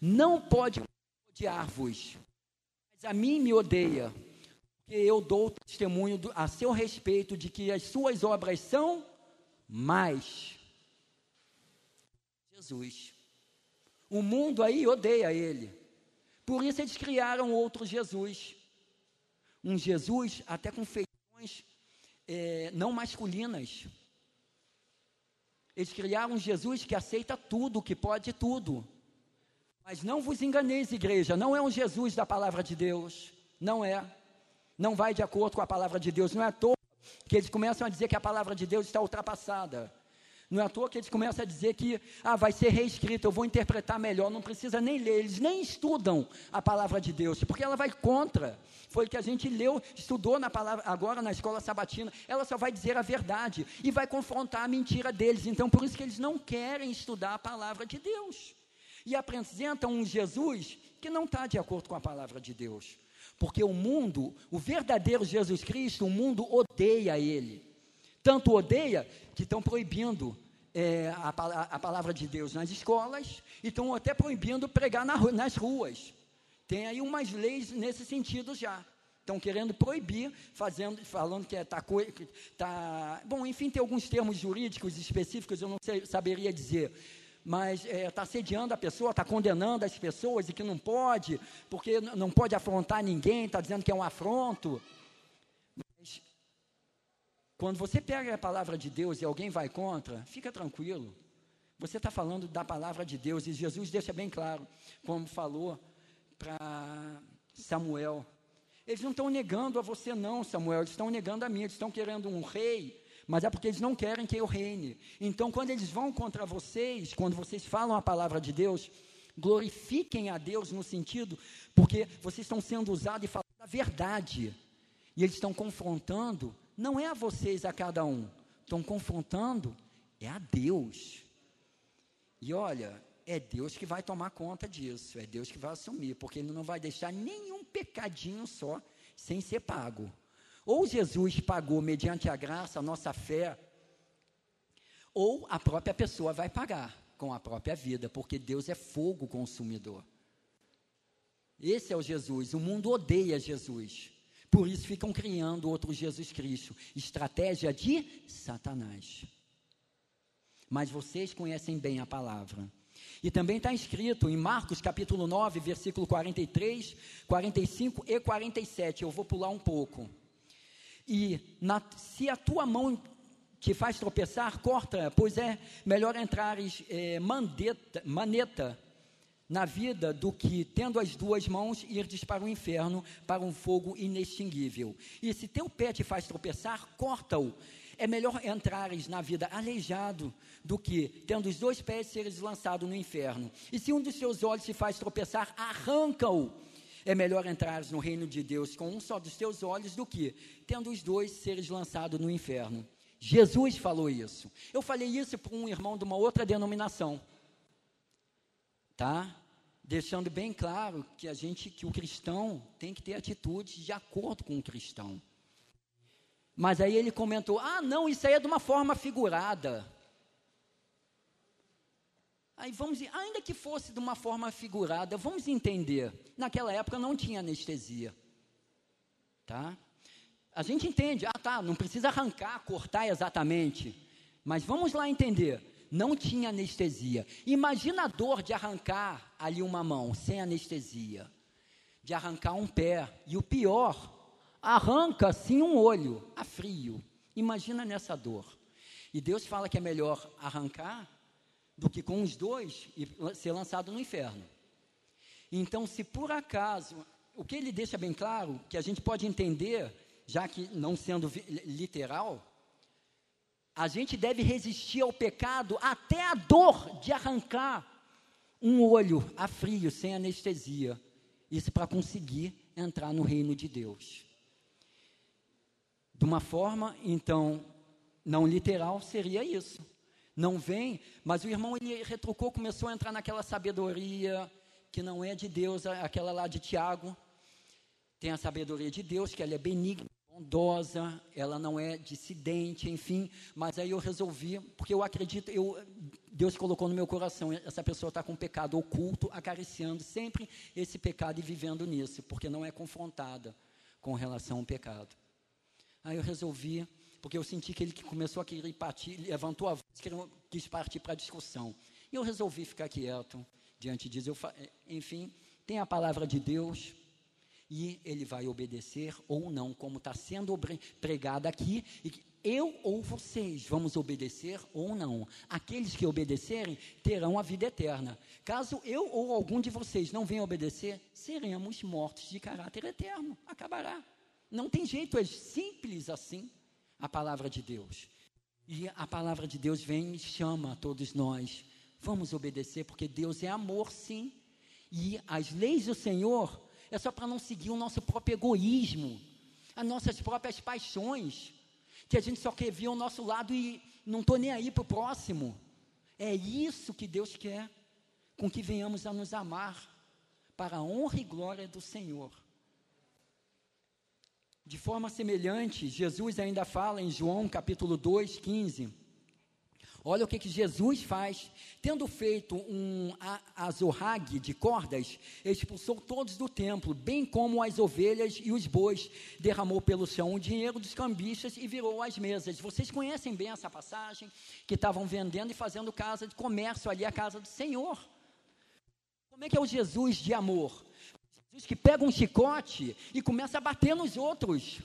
Não pode odiar-vos, mas a mim me odeia, porque eu dou testemunho a seu respeito de que as suas obras são mais. Jesus. O mundo aí odeia ele. Por isso eles criaram outro Jesus. Um Jesus até com feições é, não masculinas. Eles criaram um Jesus que aceita tudo, que pode tudo. Mas não vos enganeis, igreja, não é um Jesus da palavra de Deus. Não é. Não vai de acordo com a palavra de Deus. Não é à toa que eles começam a dizer que a palavra de Deus está ultrapassada. Não é à toa que eles começam a dizer que ah, vai ser reescrito, eu vou interpretar melhor, não precisa nem ler, eles nem estudam a palavra de Deus, porque ela vai contra. Foi o que a gente leu, estudou na palavra agora na escola sabatina. Ela só vai dizer a verdade e vai confrontar a mentira deles. Então, por isso que eles não querem estudar a palavra de Deus. E apresentam um Jesus que não está de acordo com a palavra de Deus. Porque o mundo, o verdadeiro Jesus Cristo, o mundo odeia ele. Tanto odeia que estão proibindo é, a, a, palavra de Deus nas escolas e estão até proibindo pregar na, nas ruas. Tem aí umas leis nesse sentido já. Estão querendo proibir, fazendo, falando que está. É, tá, bom, enfim, tem alguns termos jurídicos específicos, eu não sei, saberia dizer. Mas está é, tá assediando a pessoa, está condenando as pessoas e que não pode, porque não pode afrontar ninguém, está dizendo que é um afronto. Quando você pega a palavra de Deus e alguém vai contra, fica tranquilo. Você está falando da palavra de Deus e Jesus deixa bem claro, como falou para Samuel. Eles não estão negando a você, não, Samuel, eles estão negando a mim, eles estão querendo um rei, mas é porque eles não querem que eu reine. Então, quando eles vão contra vocês, quando vocês falam a palavra de Deus, glorifiquem a Deus no sentido, porque vocês estão sendo usados e falando a verdade, e eles estão confrontando não é a vocês, a cada um. Estão confrontando, é a Deus. E olha, é Deus que vai tomar conta disso, é Deus que vai assumir, porque Ele não vai deixar nenhum pecadinho só sem ser pago. Ou Jesus pagou mediante a graça, a nossa fé, ou a própria pessoa vai pagar com a própria vida, porque Deus é fogo consumidor. Esse é o Jesus. O mundo odeia Jesus. Por isso ficam criando outro Jesus Cristo. Estratégia de Satanás. Mas vocês conhecem bem a palavra. E também está escrito em Marcos capítulo 9, versículo 43, 45 e 47. Eu vou pular um pouco. E na, se a tua mão te faz tropeçar, corta, pois é melhor entrares é, mandeta, maneta na vida do que, tendo as duas mãos, irdes para o inferno, para um fogo inextinguível. E se teu pé te faz tropeçar, corta-o. É melhor entrares na vida aleijado do que, tendo os dois pés, seres lançado no inferno. E se um dos seus olhos te faz tropeçar, arranca-o. É melhor entrares no reino de Deus com um só dos teus olhos do que, tendo os dois, seres lançado no inferno. Jesus falou isso. Eu falei isso para um irmão de uma outra denominação tá? Deixando bem claro que a gente, que o cristão tem que ter atitudes de acordo com o cristão. Mas aí ele comentou: ah, não, isso aí é de uma forma figurada. Aí vamos, ainda que fosse de uma forma figurada, vamos entender. Naquela época não tinha anestesia, tá? A gente entende, ah, tá, não precisa arrancar, cortar exatamente. Mas vamos lá entender. Não tinha anestesia. Imagina a dor de arrancar ali uma mão sem anestesia, de arrancar um pé, e o pior, arranca assim um olho, a frio. Imagina nessa dor. E Deus fala que é melhor arrancar do que com os dois e ser lançado no inferno. Então, se por acaso, o que ele deixa bem claro, que a gente pode entender, já que não sendo literal, a gente deve resistir ao pecado até a dor de arrancar um olho a frio, sem anestesia. Isso para conseguir entrar no reino de Deus. De uma forma, então, não literal, seria isso. Não vem, mas o irmão ele retrucou, começou a entrar naquela sabedoria que não é de Deus, aquela lá de Tiago. Tem a sabedoria de Deus, que ela é benigna, bondosa, ela não é dissidente, enfim. Mas aí eu resolvi, porque eu acredito, eu, Deus colocou no meu coração, essa pessoa está com um pecado oculto, acariciando sempre esse pecado e vivendo nisso, porque não é confrontada com relação ao pecado. Aí eu resolvi, porque eu senti que ele começou a querer partir, levantou a voz, quis partir para a discussão. E eu resolvi ficar quieto diante disso. Eu, enfim, tem a palavra de Deus e ele vai obedecer ou não, como está sendo pregado aqui. E eu ou vocês vamos obedecer ou não. Aqueles que obedecerem terão a vida eterna. Caso eu ou algum de vocês não venha obedecer, seremos mortos de caráter eterno. Acabará. Não tem jeito, é simples assim a palavra de Deus. E a palavra de Deus vem e chama a todos nós. Vamos obedecer, porque Deus é amor, sim. E as leis do Senhor é só para não seguir o nosso próprio egoísmo, as nossas próprias paixões, que a gente só quer ver o nosso lado e não estou nem aí para o próximo. É isso que Deus quer, com que venhamos a nos amar, para a honra e glória do Senhor. De forma semelhante, Jesus ainda fala em João capítulo 2, 15. Olha o que, que Jesus faz. Tendo feito um azorrague de cordas, expulsou todos do templo, bem como as ovelhas e os bois. Derramou pelo chão o dinheiro dos cambistas e virou as mesas. Vocês conhecem bem essa passagem? Que estavam vendendo e fazendo casa de comércio ali, a casa do Senhor. Como é que é o Jesus de amor? Jesus que pega um chicote e começa a bater nos outros.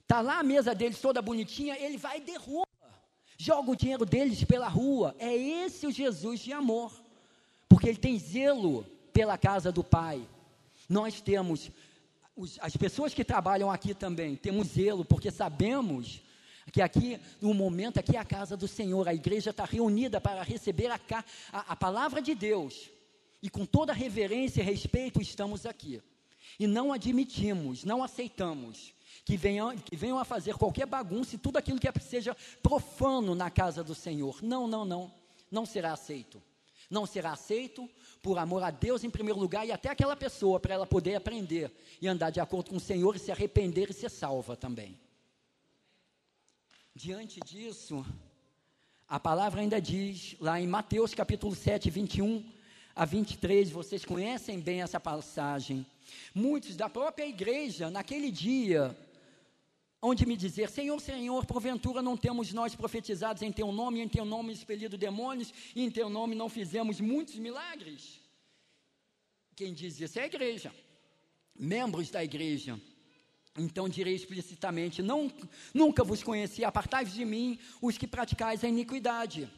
Está lá a mesa deles toda bonitinha, ele vai e derruba. Joga o dinheiro deles pela rua. É esse o Jesus de amor. Porque ele tem zelo pela casa do Pai. Nós temos, os, as pessoas que trabalham aqui também, temos zelo, porque sabemos que aqui, no momento, aqui é a casa do Senhor, a igreja está reunida para receber a, a, a palavra de Deus. E com toda reverência e respeito estamos aqui. E não admitimos, não aceitamos que venham, que venham a fazer qualquer bagunça e tudo aquilo que é, seja profano na casa do Senhor. Não, não, não. Não será aceito. Não será aceito por amor a Deus em primeiro lugar e até aquela pessoa para ela poder aprender e andar de acordo com o Senhor e se arrepender e ser salva também. Diante disso, a palavra ainda diz, lá em Mateus capítulo 7, 21, a 23, vocês conhecem bem essa passagem. Muitos da própria igreja, naquele dia, onde me dizer: Senhor, Senhor, porventura não temos nós profetizados em teu nome, em teu nome expelido demônios, e em teu nome não fizemos muitos milagres? Quem diz isso é a igreja, membros da igreja. Então direi explicitamente: não, Nunca vos conheci, apartai-vos de mim, os que praticais a iniquidade.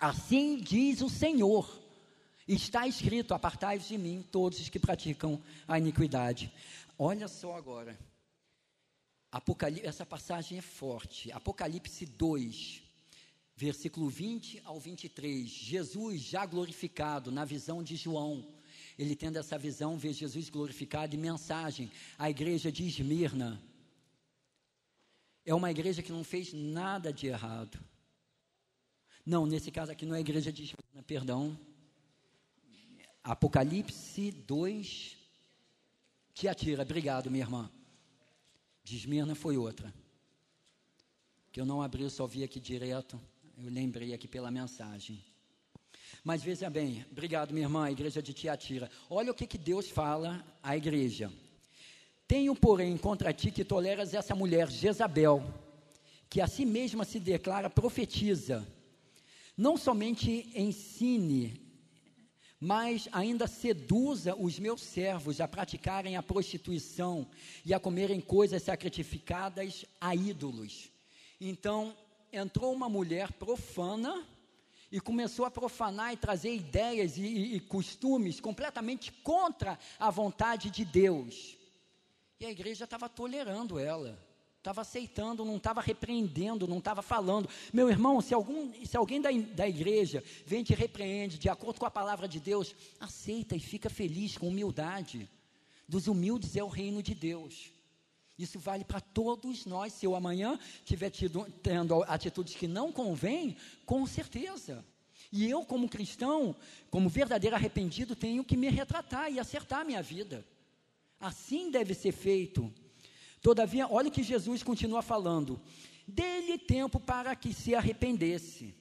Assim diz o Senhor. Está escrito: Apartai-vos de mim, todos os que praticam a iniquidade. Olha só agora. Apocalipse, essa passagem é forte. Apocalipse 2, versículo 20 ao 23. Jesus já glorificado na visão de João. Ele tendo essa visão, vê Jesus glorificado e mensagem à igreja de Esmirna. É uma igreja que não fez nada de errado. Não, nesse caso aqui não é a igreja de Esmirna, perdão. Apocalipse 2, te atira. Obrigado, minha irmã. De Esmirna foi outra. Que eu não abri, eu só vi aqui direto. Eu lembrei aqui pela mensagem. Mas veja bem, obrigado, minha irmã, a igreja de Tiatira. Olha o que, que Deus fala à igreja. Tenho, porém, contra ti que toleras essa mulher, Jezabel, que a si mesma se declara profetiza não somente ensine, mas ainda seduza os meus servos a praticarem a prostituição e a comerem coisas sacrificadas a ídolos. Então entrou uma mulher profana e começou a profanar e trazer ideias e, e, e costumes completamente contra a vontade de Deus. E a igreja estava tolerando ela estava aceitando, não estava repreendendo, não estava falando. Meu irmão, se, algum, se alguém da, da igreja vem te repreende de acordo com a palavra de Deus, aceita e fica feliz com humildade. Dos humildes é o reino de Deus. Isso vale para todos nós. Se eu amanhã tiver tido, tendo atitudes que não convêm, com certeza. E eu, como cristão, como verdadeiro arrependido, tenho que me retratar e acertar a minha vida. Assim deve ser feito. Todavia, olha que Jesus continua falando: dê-lhe tempo para que se arrependesse.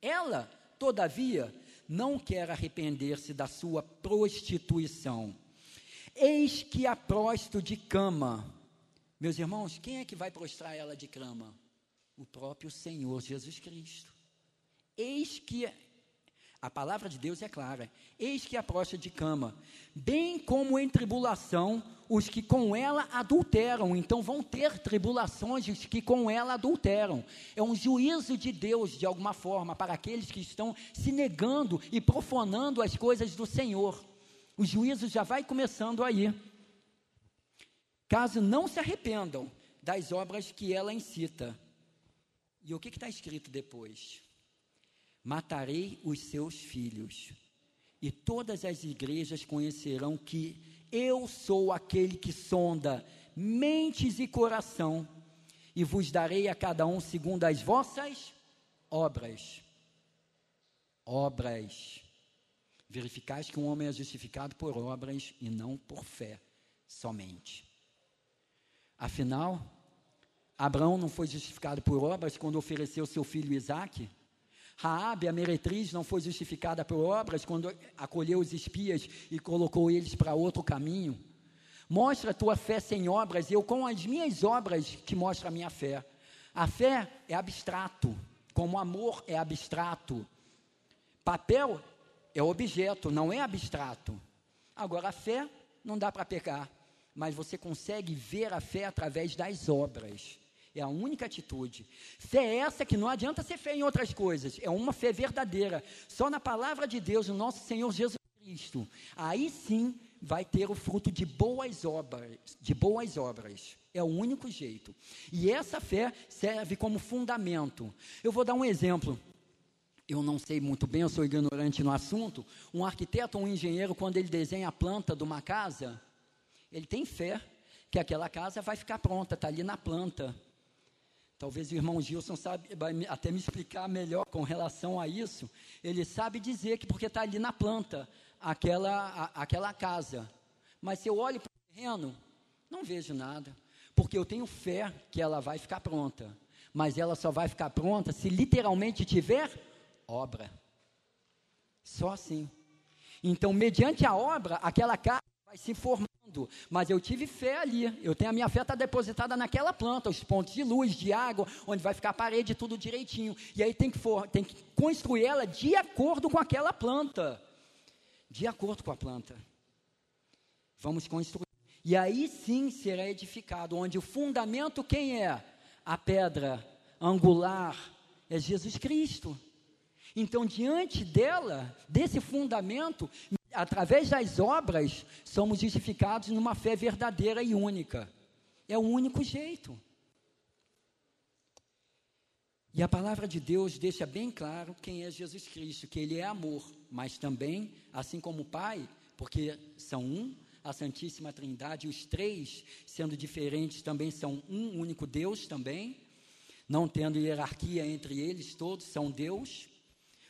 Ela, todavia, não quer arrepender-se da sua prostituição. Eis que a prosto de cama. Meus irmãos, quem é que vai prostrar ela de cama? O próprio Senhor Jesus Cristo. Eis que a palavra de Deus é clara. Eis que a prosta de cama, bem como em tribulação os que com ela adulteram. Então vão ter tribulações os que com ela adulteram. É um juízo de Deus, de alguma forma, para aqueles que estão se negando e profanando as coisas do Senhor. O juízo já vai começando aí. Caso não se arrependam das obras que ela incita. E o que está escrito depois? matarei os seus filhos, e todas as igrejas conhecerão que eu sou aquele que sonda mentes e coração, e vos darei a cada um segundo as vossas obras. Obras. Verificais que um homem é justificado por obras e não por fé somente. Afinal, Abraão não foi justificado por obras quando ofereceu seu filho Isaque? Raabe, a meretriz, não foi justificada por obras quando acolheu os espias e colocou eles para outro caminho. Mostra a tua fé sem obras, eu com as minhas obras te mostro a minha fé. A fé é abstrato, como amor é abstrato. Papel é objeto, não é abstrato. Agora, a fé não dá para pecar, mas você consegue ver a fé através das obras. É a única atitude. Fé é essa que não adianta ser fé em outras coisas. É uma fé verdadeira. Só na palavra de Deus, no nosso Senhor Jesus Cristo. Aí sim vai ter o fruto de boas obras, de boas obras. É o único jeito. E essa fé serve como fundamento. Eu vou dar um exemplo. Eu não sei muito bem, eu sou ignorante no assunto. Um arquiteto ou um engenheiro, quando ele desenha a planta de uma casa, ele tem fé que aquela casa vai ficar pronta, está ali na planta. Talvez o irmão Gilson sabe, vai até me explicar melhor com relação a isso. Ele sabe dizer que porque está ali na planta aquela, a, aquela casa. Mas se eu olho para o terreno, não vejo nada. Porque eu tenho fé que ela vai ficar pronta. Mas ela só vai ficar pronta se literalmente tiver obra. Só assim. Então, mediante a obra, aquela casa vai se formar mas eu tive fé ali. Eu tenho a minha fé está depositada naquela planta, os pontos de luz, de água, onde vai ficar a parede tudo direitinho. E aí tem que, for, tem que construir ela de acordo com aquela planta. De acordo com a planta. Vamos construir. E aí sim será edificado, onde o fundamento quem é? A pedra angular é Jesus Cristo. Então, diante dela, desse fundamento, através das obras, somos justificados numa fé verdadeira e única. É o único jeito. E a palavra de Deus deixa bem claro quem é Jesus Cristo, que Ele é amor, mas também, assim como o Pai, porque são um, a Santíssima Trindade, os três, sendo diferentes, também são um único Deus também, não tendo hierarquia entre eles, todos são Deus,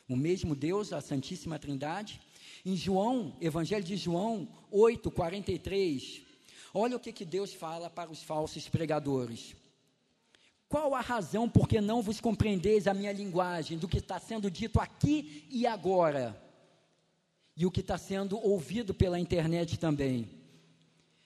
o mesmo Deus, a Santíssima Trindade. Em João, Evangelho de João 8, 43, olha o que, que Deus fala para os falsos pregadores. Qual a razão por que não vos compreendeis a minha linguagem, do que está sendo dito aqui e agora? E o que está sendo ouvido pela internet também.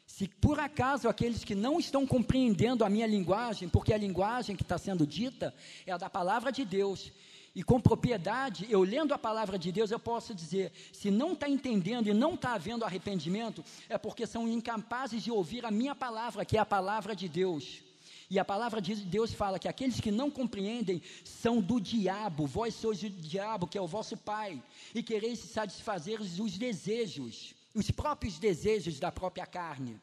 Se por acaso aqueles que não estão compreendendo a minha linguagem, porque a linguagem que está sendo dita é a da palavra de Deus, E com propriedade, eu lendo a palavra de Deus, eu posso dizer: se não está entendendo e não está havendo arrependimento, é porque são incapazes de ouvir a minha palavra, que é a palavra de Deus. E a palavra de Deus fala que aqueles que não compreendem são do diabo, vós sois o diabo, que é o vosso pai, e quereis satisfazer os desejos, os próprios desejos da própria carne.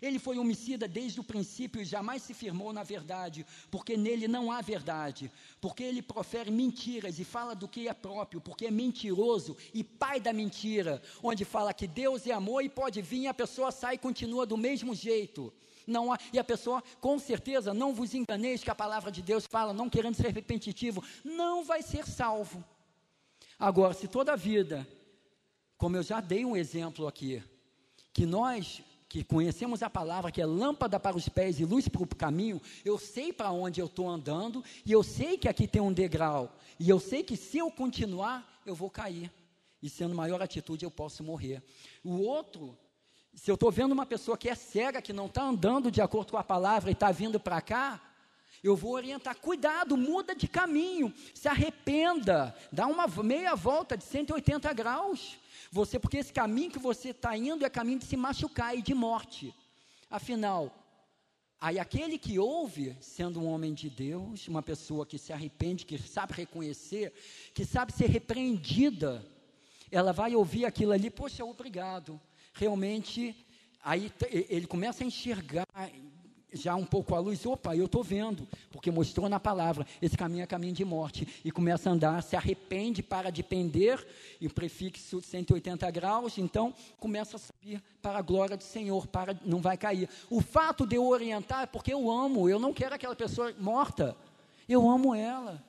Ele foi homicida desde o princípio e jamais se firmou na verdade, porque nele não há verdade, porque ele profere mentiras e fala do que é próprio, porque é mentiroso e pai da mentira, onde fala que Deus é amor e pode vir e a pessoa sai e continua do mesmo jeito. Não há, e a pessoa, com certeza, não vos enganeis que a palavra de Deus fala, não querendo ser repetitivo, não vai ser salvo. Agora, se toda a vida, como eu já dei um exemplo aqui, que nós que conhecemos a palavra, que é lâmpada para os pés e luz para o caminho, eu sei para onde eu estou andando, e eu sei que aqui tem um degrau, e eu sei que se eu continuar, eu vou cair, e sendo maior atitude, eu posso morrer. O outro, se eu estou vendo uma pessoa que é cega, que não está andando de acordo com a palavra e está vindo para cá, eu vou orientar, cuidado, muda de caminho, se arrependa, dá uma meia volta de 180 graus. Você, porque esse caminho que você está indo é caminho de se machucar e de morte. Afinal, aí aquele que ouve, sendo um homem de Deus, uma pessoa que se arrepende, que sabe reconhecer, que sabe ser repreendida, ela vai ouvir aquilo ali, poxa, obrigado. Realmente, aí ele começa a enxergar já um pouco a luz, opa, eu estou vendo, porque mostrou na palavra, esse caminho é caminho de morte, e começa a andar, se arrepende, para de pender, e o prefixo 180 graus, então começa a subir para a glória do Senhor, para não vai cair. O fato de eu orientar é porque eu amo, eu não quero aquela pessoa morta, eu amo ela.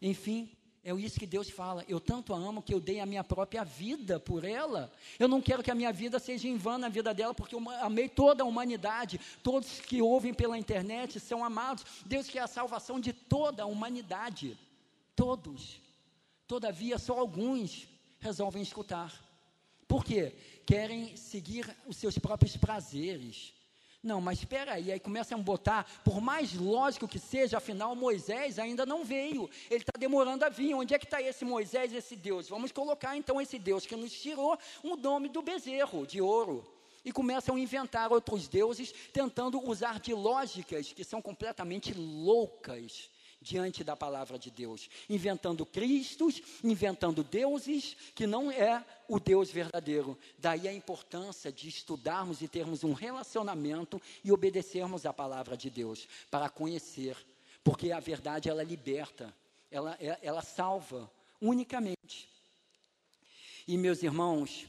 Enfim, é isso que Deus fala. Eu tanto a amo que eu dei a minha própria vida por ela. Eu não quero que a minha vida seja em vão na vida dela, porque eu amei toda a humanidade. Todos que ouvem pela internet são amados. Deus quer a salvação de toda a humanidade. Todos. Todavia, só alguns resolvem escutar. Por quê? Querem seguir os seus próprios prazeres não, mas espera aí, aí começam a botar, por mais lógico que seja, afinal Moisés ainda não veio, ele está demorando a vir. Onde é que está esse Moisés, esse Deus? Vamos colocar então esse Deus que nos tirou o nome do bezerro de ouro. E começam a inventar outros deuses, tentando usar de lógicas que são completamente loucas diante da palavra de Deus, inventando Cristos, inventando deuses que não é o Deus verdadeiro. Daí a importância de estudarmos e termos um relacionamento e obedecermos à palavra de Deus para conhecer, porque a verdade ela liberta, ela, é, ela salva unicamente. E meus irmãos,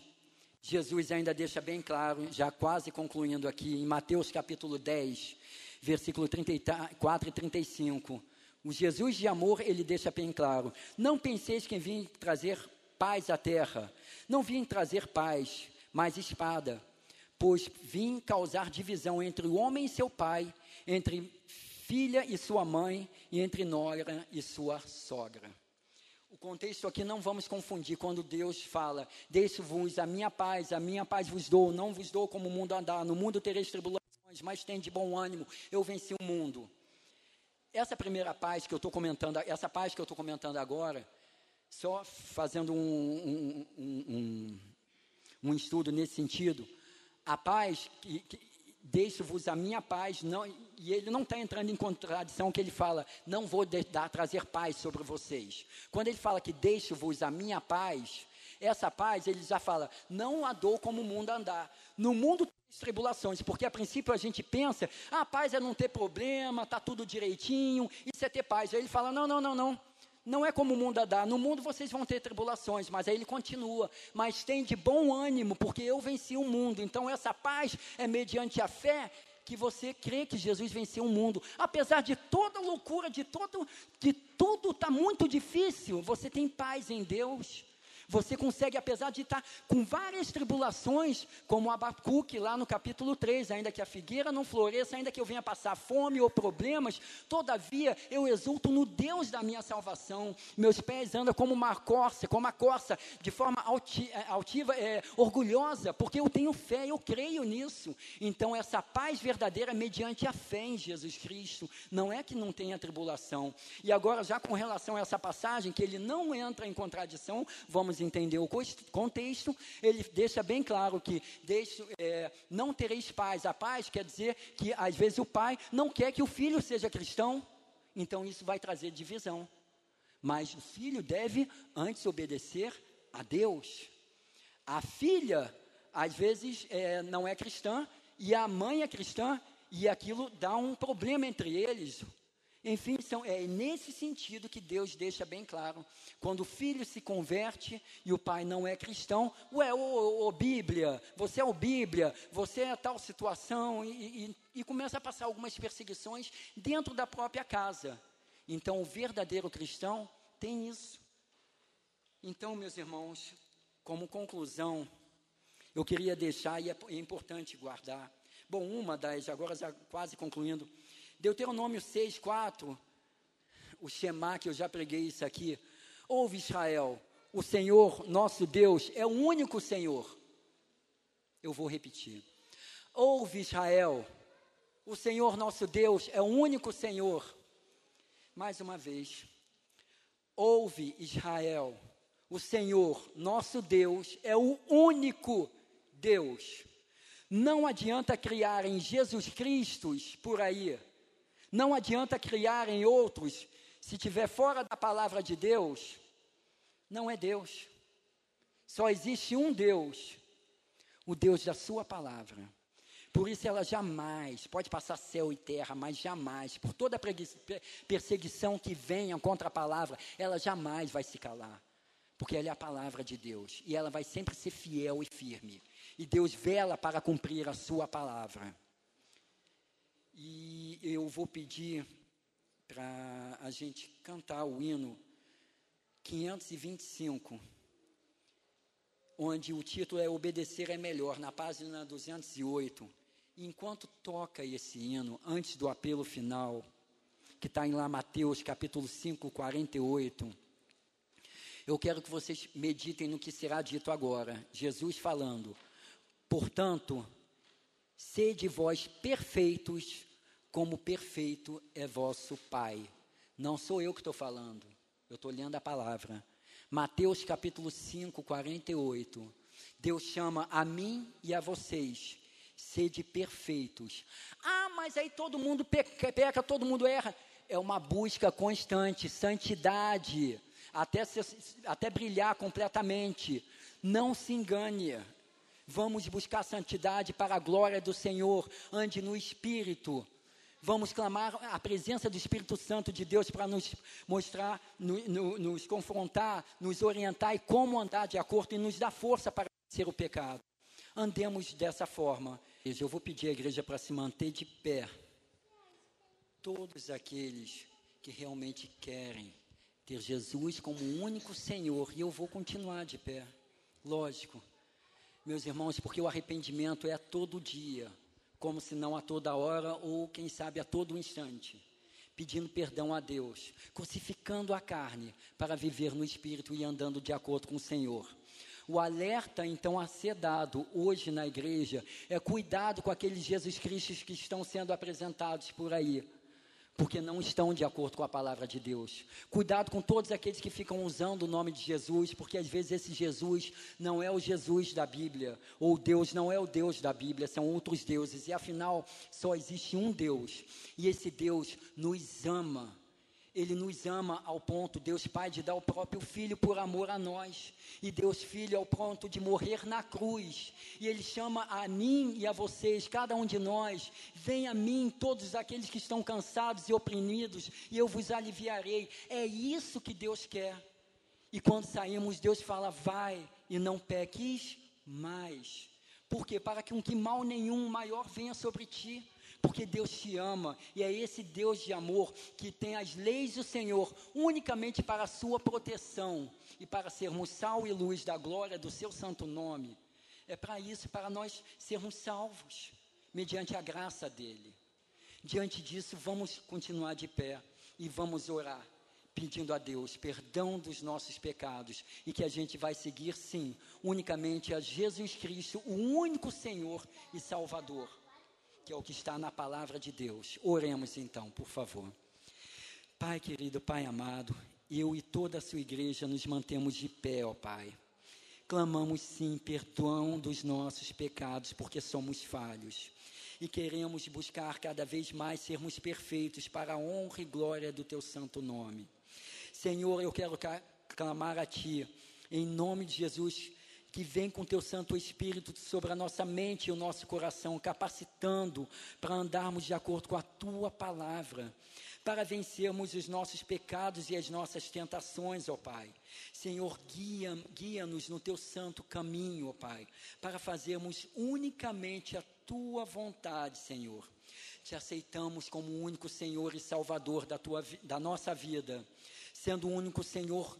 Jesus ainda deixa bem claro, já quase concluindo aqui, em Mateus capítulo 10, versículo 34 e 35 o Jesus de amor, ele deixa bem claro: não penseis que vim trazer paz à terra. Não vim trazer paz, mas espada. Pois vim causar divisão entre o homem e seu pai, entre filha e sua mãe, e entre nora e sua sogra. O contexto aqui não vamos confundir quando Deus fala: Deixo-vos a minha paz, a minha paz vos dou, não vos dou como o mundo andar. No mundo tereis tribulações, mas tem de bom ânimo, eu venci o mundo. Essa primeira paz que eu estou comentando, essa paz que eu estou comentando agora, só fazendo um, um, um, um, estudo nesse sentido, a paz que, que deixo-vos a minha paz, não, e ele não está entrando em contradição que ele fala, não vou dar, trazer paz sobre vocês. Quando ele fala que deixo-vos a minha paz, essa paz, ele já fala, não a dou como o mundo andar. No mundo tribulações, porque a princípio a gente pensa, ah, paz é não ter problema, tá tudo direitinho, isso é ter paz. Aí ele fala, não, não, não, não. Não é como o mundo dá. No mundo vocês vão ter tribulações, mas aí ele continua. Mas tem de bom ânimo, porque eu venci o mundo. Então essa paz é mediante a fé que você crê que Jesus venceu o mundo. Apesar de toda loucura, de todo, de tudo está muito difícil, você tem paz em Deus. Você consegue, apesar de estar com várias tribulações, como Abacuque lá no capítulo 3, ainda que a figueira não floresça, ainda que eu venha passar fome ou problemas, todavia eu exulto no Deus da minha salvação. Meus pés andam como uma corça, como uma corça, de forma alti, é, altiva, é, orgulhosa, porque eu tenho fé, eu creio nisso. Então, essa paz verdadeira é mediante a fé em Jesus Cristo, não é que não tenha tribulação. E agora, já com relação a essa passagem, que ele não entra em contradição, vamos entender o contexto, ele deixa bem claro que deixo, é, não tereis paz. A paz quer dizer que às vezes o pai não quer que o filho seja cristão, então isso vai trazer divisão. Mas o filho deve antes obedecer a Deus. A filha, às vezes, é, não é cristã, e a mãe é cristã, e aquilo dá um problema entre eles. Enfim, são, é nesse sentido que Deus deixa bem claro. Quando o filho se converte e o pai não é cristão, ué, ô, ô Bíblia, você é o Bíblia, você é tal situação, e, e, e começa a passar algumas perseguições dentro da própria casa. Então, o verdadeiro cristão tem isso. Então, meus irmãos, como conclusão, eu queria deixar, e é importante guardar. Bom, uma das, agora já quase concluindo, Deuteronômio 6, 4, o Shema, que eu já preguei isso aqui. Ouve Israel, o Senhor, nosso Deus, é o único Senhor. Eu vou repetir. Ouve Israel, o Senhor, nosso Deus, é o único Senhor. Mais uma vez. Ouve Israel, o Senhor, nosso Deus, é o único Deus. Não adianta criar em Jesus Cristo por aí não adianta criar em outros, se tiver fora da palavra de Deus, não é Deus. Só existe um Deus, o Deus da sua palavra. Por isso ela jamais, pode passar céu e terra, mas jamais, por toda perseguição que venha contra a palavra, ela jamais vai se calar. Porque ela é a palavra de Deus. E ela vai sempre ser fiel e firme. E Deus vela para cumprir a sua palavra. E eu vou pedir para a gente cantar o hino 525, onde o título é Obedecer é Melhor, na página 208. E enquanto toca esse hino, antes do apelo final, que está em lá Mateus capítulo 5, 48, eu quero que vocês meditem no que será dito agora. Jesus falando, portanto, sede vós perfeitos, como perfeito é vosso Pai. Não sou eu que estou falando, eu estou lendo a palavra. Mateus capítulo 5, 48. Deus chama a mim e a vocês, sede perfeitos. Ah, mas aí todo mundo peca, peca todo mundo erra. É uma busca constante, santidade, até, se, até brilhar completamente. Não se engane. Vamos buscar santidade para a glória do Senhor. Ande no Espírito. Vamos clamar a presença do Espírito Santo de Deus para nos mostrar, no, no, nos confrontar, nos orientar e como andar de acordo e nos dar força para ser o pecado. Andemos dessa forma. Eu vou pedir à igreja para se manter de pé. Todos aqueles que realmente querem ter Jesus como único Senhor, e eu vou continuar de pé, lógico, meus irmãos, porque o arrependimento é todo dia como se não a toda hora ou quem sabe a todo instante, pedindo perdão a Deus, crucificando a carne para viver no espírito e andando de acordo com o Senhor. O alerta, então, a ser dado hoje na igreja é cuidado com aqueles Jesus Cristos que estão sendo apresentados por aí porque não estão de acordo com a palavra de Deus. Cuidado com todos aqueles que ficam usando o nome de Jesus, porque às vezes esse Jesus não é o Jesus da Bíblia, ou Deus não é o Deus da Bíblia, são outros deuses, e afinal só existe um Deus, e esse Deus nos ama ele nos ama ao ponto, Deus Pai, de dar o próprio Filho por amor a nós. E Deus Filho ao ponto de morrer na cruz. E Ele chama a mim e a vocês, cada um de nós, vem a mim, todos aqueles que estão cansados e oprimidos, e eu vos aliviarei. É isso que Deus quer. E quando saímos, Deus fala, vai e não peques mais. Por quê? Para que um que mal nenhum maior venha sobre ti porque Deus te ama e é esse Deus de amor que tem as leis do Senhor unicamente para a sua proteção e para sermos sal e luz da glória do seu santo nome. É para isso, para nós sermos salvos, mediante a graça dele. Diante disso, vamos continuar de pé e vamos orar, pedindo a Deus perdão dos nossos pecados e que a gente vai seguir, sim, unicamente a Jesus Cristo, o único Senhor e Salvador, que é o que está na palavra de Deus. Oremos então, por favor. Pai querido, Pai amado, eu e toda a sua igreja nos mantemos de pé, ó Pai clamamos sim perdão dos nossos pecados, porque somos falhos. E queremos buscar cada vez mais sermos perfeitos para a honra e glória do teu santo nome. Senhor, eu quero clamar a ti, em nome de Jesus, que vem com teu Santo Espírito sobre a nossa mente e o nosso coração, capacitando para andarmos de acordo com a tua palavra para vencermos os nossos pecados e as nossas tentações, ó Pai. Senhor, guia, guia-nos no teu santo caminho, ó Pai, para fazermos unicamente a tua vontade, Senhor. Te aceitamos como o único Senhor e Salvador da, tua, da nossa vida, sendo o único Senhor,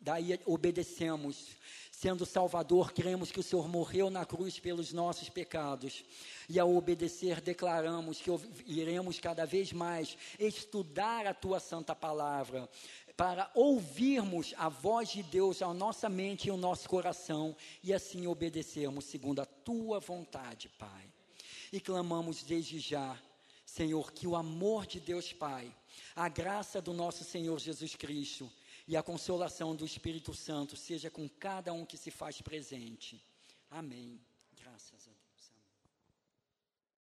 daí obedecemos Sendo Salvador, cremos que o Senhor morreu na cruz pelos nossos pecados. E ao obedecer, declaramos que iremos cada vez mais estudar a tua santa palavra, para ouvirmos a voz de Deus à nossa mente e ao nosso coração, e assim obedecermos segundo a tua vontade, Pai. E clamamos desde já, Senhor, que o amor de Deus Pai, a graça do nosso Senhor Jesus Cristo, e a consolação do Espírito Santo seja com cada um que se faz presente. Amém.